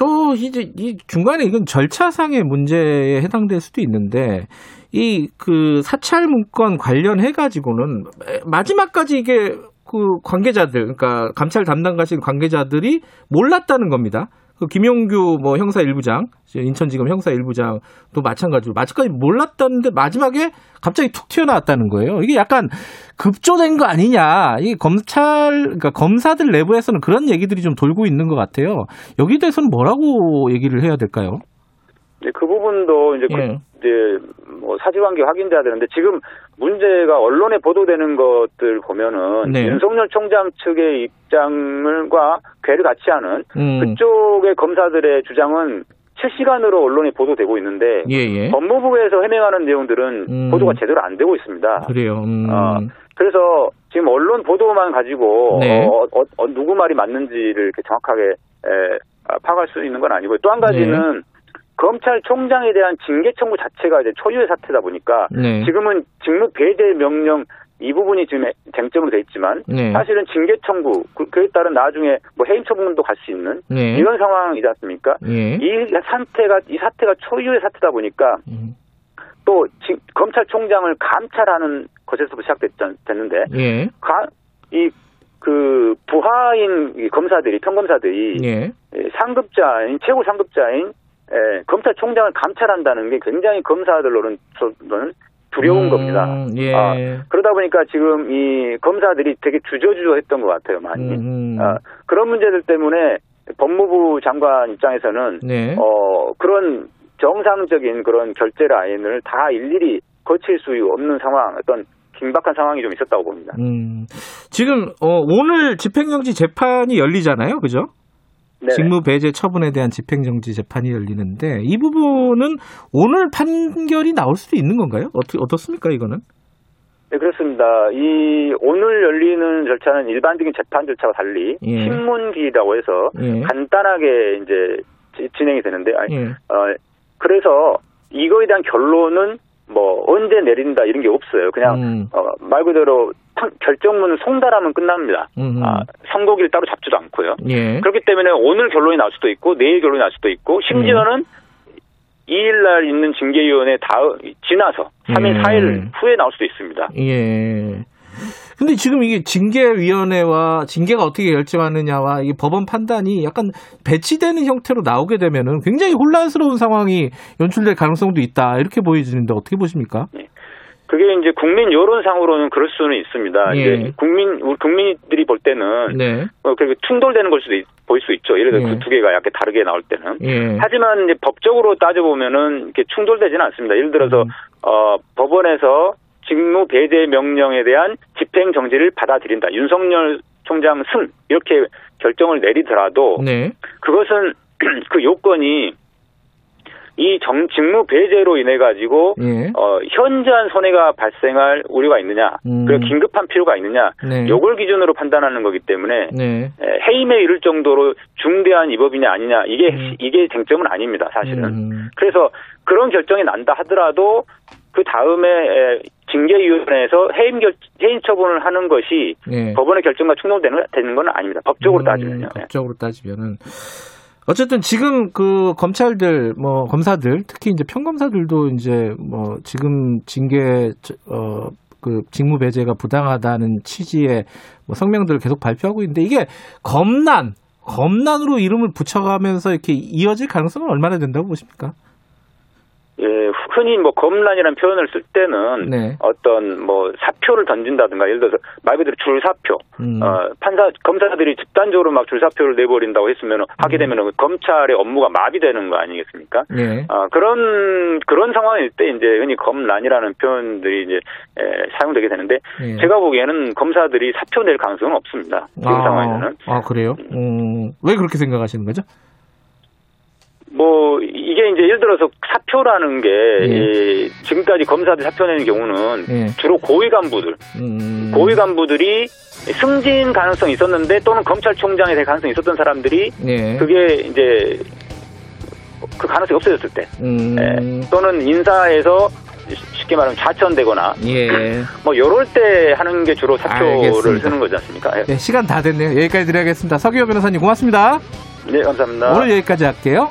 또 이제 이 중간에 이건 절차상의 문제에 해당될 수도 있는데 이 그 사찰 문건 관련해 가지고는 마지막까지 이게 그 관계자들 그러니까 감찰 담당가신 관계자들이 몰랐다는 겁니다. 그 김용규 뭐 형사 일부장 인천지검 형사 일부장도 마찬가지로 마지막까지 몰랐다는데 마지막에 갑자기 툭 튀어나왔다는 거예요. 이게 약간 급조된 거 아니냐. 이 검찰 그러니까 검사들 내부에서는 그런 얘기들이 좀 돌고 있는 것 같아요. 여기에 대해서는 뭐라고 얘기를 해야 될까요? 이제 그 부분도 이제 그- 예. 이제 뭐 사실관계 확인돼야 되는데 지금 문제가 언론에 보도되는 것들 보면은 네. 윤석열 총장 측의 입장과 괴를 같이 하는 음. 그쪽의 검사들의 주장은 실시간으로 언론에 보도되고 있는데 예, 예. 법무부에서 해명하는 내용들은 음. 보도가 제대로 안 되고 있습니다. 그래요. 음. 어, 그래서 지금 언론 보도만 가지고 네. 어, 어, 어, 누구 말이 맞는지를 이렇게 정확하게 에, 아, 파악할 수 있는 건 아니고요. 또 한 가지는 네. 검찰총장에 대한 징계 청구 자체가 이제 초유의 사태다 보니까 네. 지금은 직무 배제 명령 이 부분이 지금 쟁점으로 돼 있지만 네. 사실은 징계 청구 그, 그에 따른 나중에 뭐 해임 처분도 갈 수 있는 네. 이런 상황이지 않습니까? 예. 이 사태가 이 사태가 초유의 사태다 보니까 음. 또 지- 검찰총장을 감찰하는 것에서부터 시작됐는데 예. 이그 부하인 이 검사들이 평검사들이 예. 예, 상급자인 최고 상급자인 예, 검찰총장을 감찰한다는 게 굉장히 검사들로는 두려운 음, 겁니다. 예. 아, 그러다 보니까 지금 이 검사들이 되게 주저주저했던 것 같아요, 많이. 음. 아, 그런 문제들 때문에 법무부 장관 입장에서는 네. 어, 그런 정상적인 그런 결제 라인을 다 일일이 거칠 수 없는 상황, 어떤 긴박한 상황이 좀 있었다고 봅니다. 음. 지금 어, 오늘 집행정지 재판이 열리잖아요. 그죠? 네네. 직무 배제 처분에 대한 집행정지 재판이 열리는데 이 부분은 오늘 판결이 나올 수도 있는 건가요? 어떻게 어떻습니까 이거는? 네, 그렇습니다. 이 오늘 열리는 절차는 일반적인 재판 절차와 달리 예. 신문기라고 해서 예. 간단하게 이제 지- 진행이 되는데, 아니, 예. 어, 그래서 이거에 대한 결론은 뭐 언제 내린다 이런 게 없어요. 그냥 음. 어, 말 그대로 판- 결정문을 송달하면 끝납니다. 음흠. 아, 선고기를 따로 잡지도 않고요. 예. 그렇기 때문에 오늘 결론이 날 수도 있고 내일 결론이 날 수도 있고 심지어는 2일 날 있는 징계위원회 다음 지나서 3일 음. 4일 후에 나올 수도 있습니다. 예. 근데 지금 이게 징계위원회와 징계가 어떻게 결정하느냐와 이 법원 판단이 약간 배치되는 형태로 나오게 되면은 굉장히 혼란스러운 상황이 연출될 가능성도 있다. 이렇게 보여지는데 어떻게 보십니까? 그게 이제 국민 여론상으로는 그럴 수는 있습니다. 예. 이제 국민 우리 국민들이 볼 때는 네. 어, 그렇게 충돌되는 걸 수도 있- 보일 수 있죠. 예를 들어 예. 그두 개가 약간 다르게 나올 때는. 예. 하지만 이제 법적으로 따져 보면은 이렇게 충돌되지는 않습니다. 예를 음. 들어서 어, 법원에서 직무 배제 명령에 대한 집행 정지를 받아들인다. 윤석열 검찰총장 승 이렇게 결정을 내리더라도 네. 그것은 그 요건이 이 정, 직무 배제로 인해 가지고 예. 어, 현저한 손해가 발생할 우려가 있느냐, 음. 그리고 긴급한 필요가 있느냐, 네. 요걸 기준으로 판단하는 거기 때문에 네. 에, 해임에 이를 정도로 중대한 위법이냐 아니냐 이게 이게 쟁점은 아닙니다 사실은. 음. 그래서 그런 결정이 난다 하더라도 그 다음에 에, 징계위원회에서 해임 결 해임 처분을 하는 것이 예. 법원의 결정과 충돌되는 되는 건 아닙니다. 법적으로 음, 따지면요. 예. 법적으로 따지면은 어쨌든 지금 그 검찰들 뭐 검사들 특히 이제 평검사들도 이제 뭐 지금 징계 어 그 직무 배제가 부당하다는 취지의 뭐 성명들을 계속 발표하고 있는데 이게 검난 검난으로 이름을 붙여가면서 이렇게 이어질 가능성은 얼마나 된다고 보십니까? 예, 흔히 뭐 검란이라는 표현을 쓸 때는 네. 어떤 뭐 사표를 던진다든가 예를 들어서 말 그대로 줄사표, 음. 어, 판사 검사들이 집단적으로 막 줄사표를 내버린다고 했으면 하게 되면 검찰의 업무가 마비되는 거 아니겠습니까? 네. 어, 그런 그런 상황일 때 이제 흔히 검란이라는 표현들이 이제 에, 사용되게 되는데 예. 제가 보기에는 검사들이 사표 낼 가능성은 없습니다. 지금 아, 상황에는 아 그래요? 음, 왜 그렇게 생각하시는 거죠? 뭐 이게 이제 예를 들어서 사표라는 게 예. 이, 지금까지 검사들 사표 내는 경우는 예. 주로 고위 간부들 음. 고위 간부들이 승진 가능성이 있었는데 또는 검찰총장이 될 가능성이 있었던 사람들이 예. 그게 이제 그 가능성이 없어졌을 때 음. 예, 또는 인사에서 쉽게 말하면 좌천되거나 예. 뭐 요럴 때 하는 게 주로 사표를 알겠습니다. 쓰는 거지 않습니까? 예. 네, 시간 다 됐네요. 여기까지 드려야겠습니다. 서기호 변호사님 고맙습니다. 네, 감사합니다. 오늘 여기까지 할게요.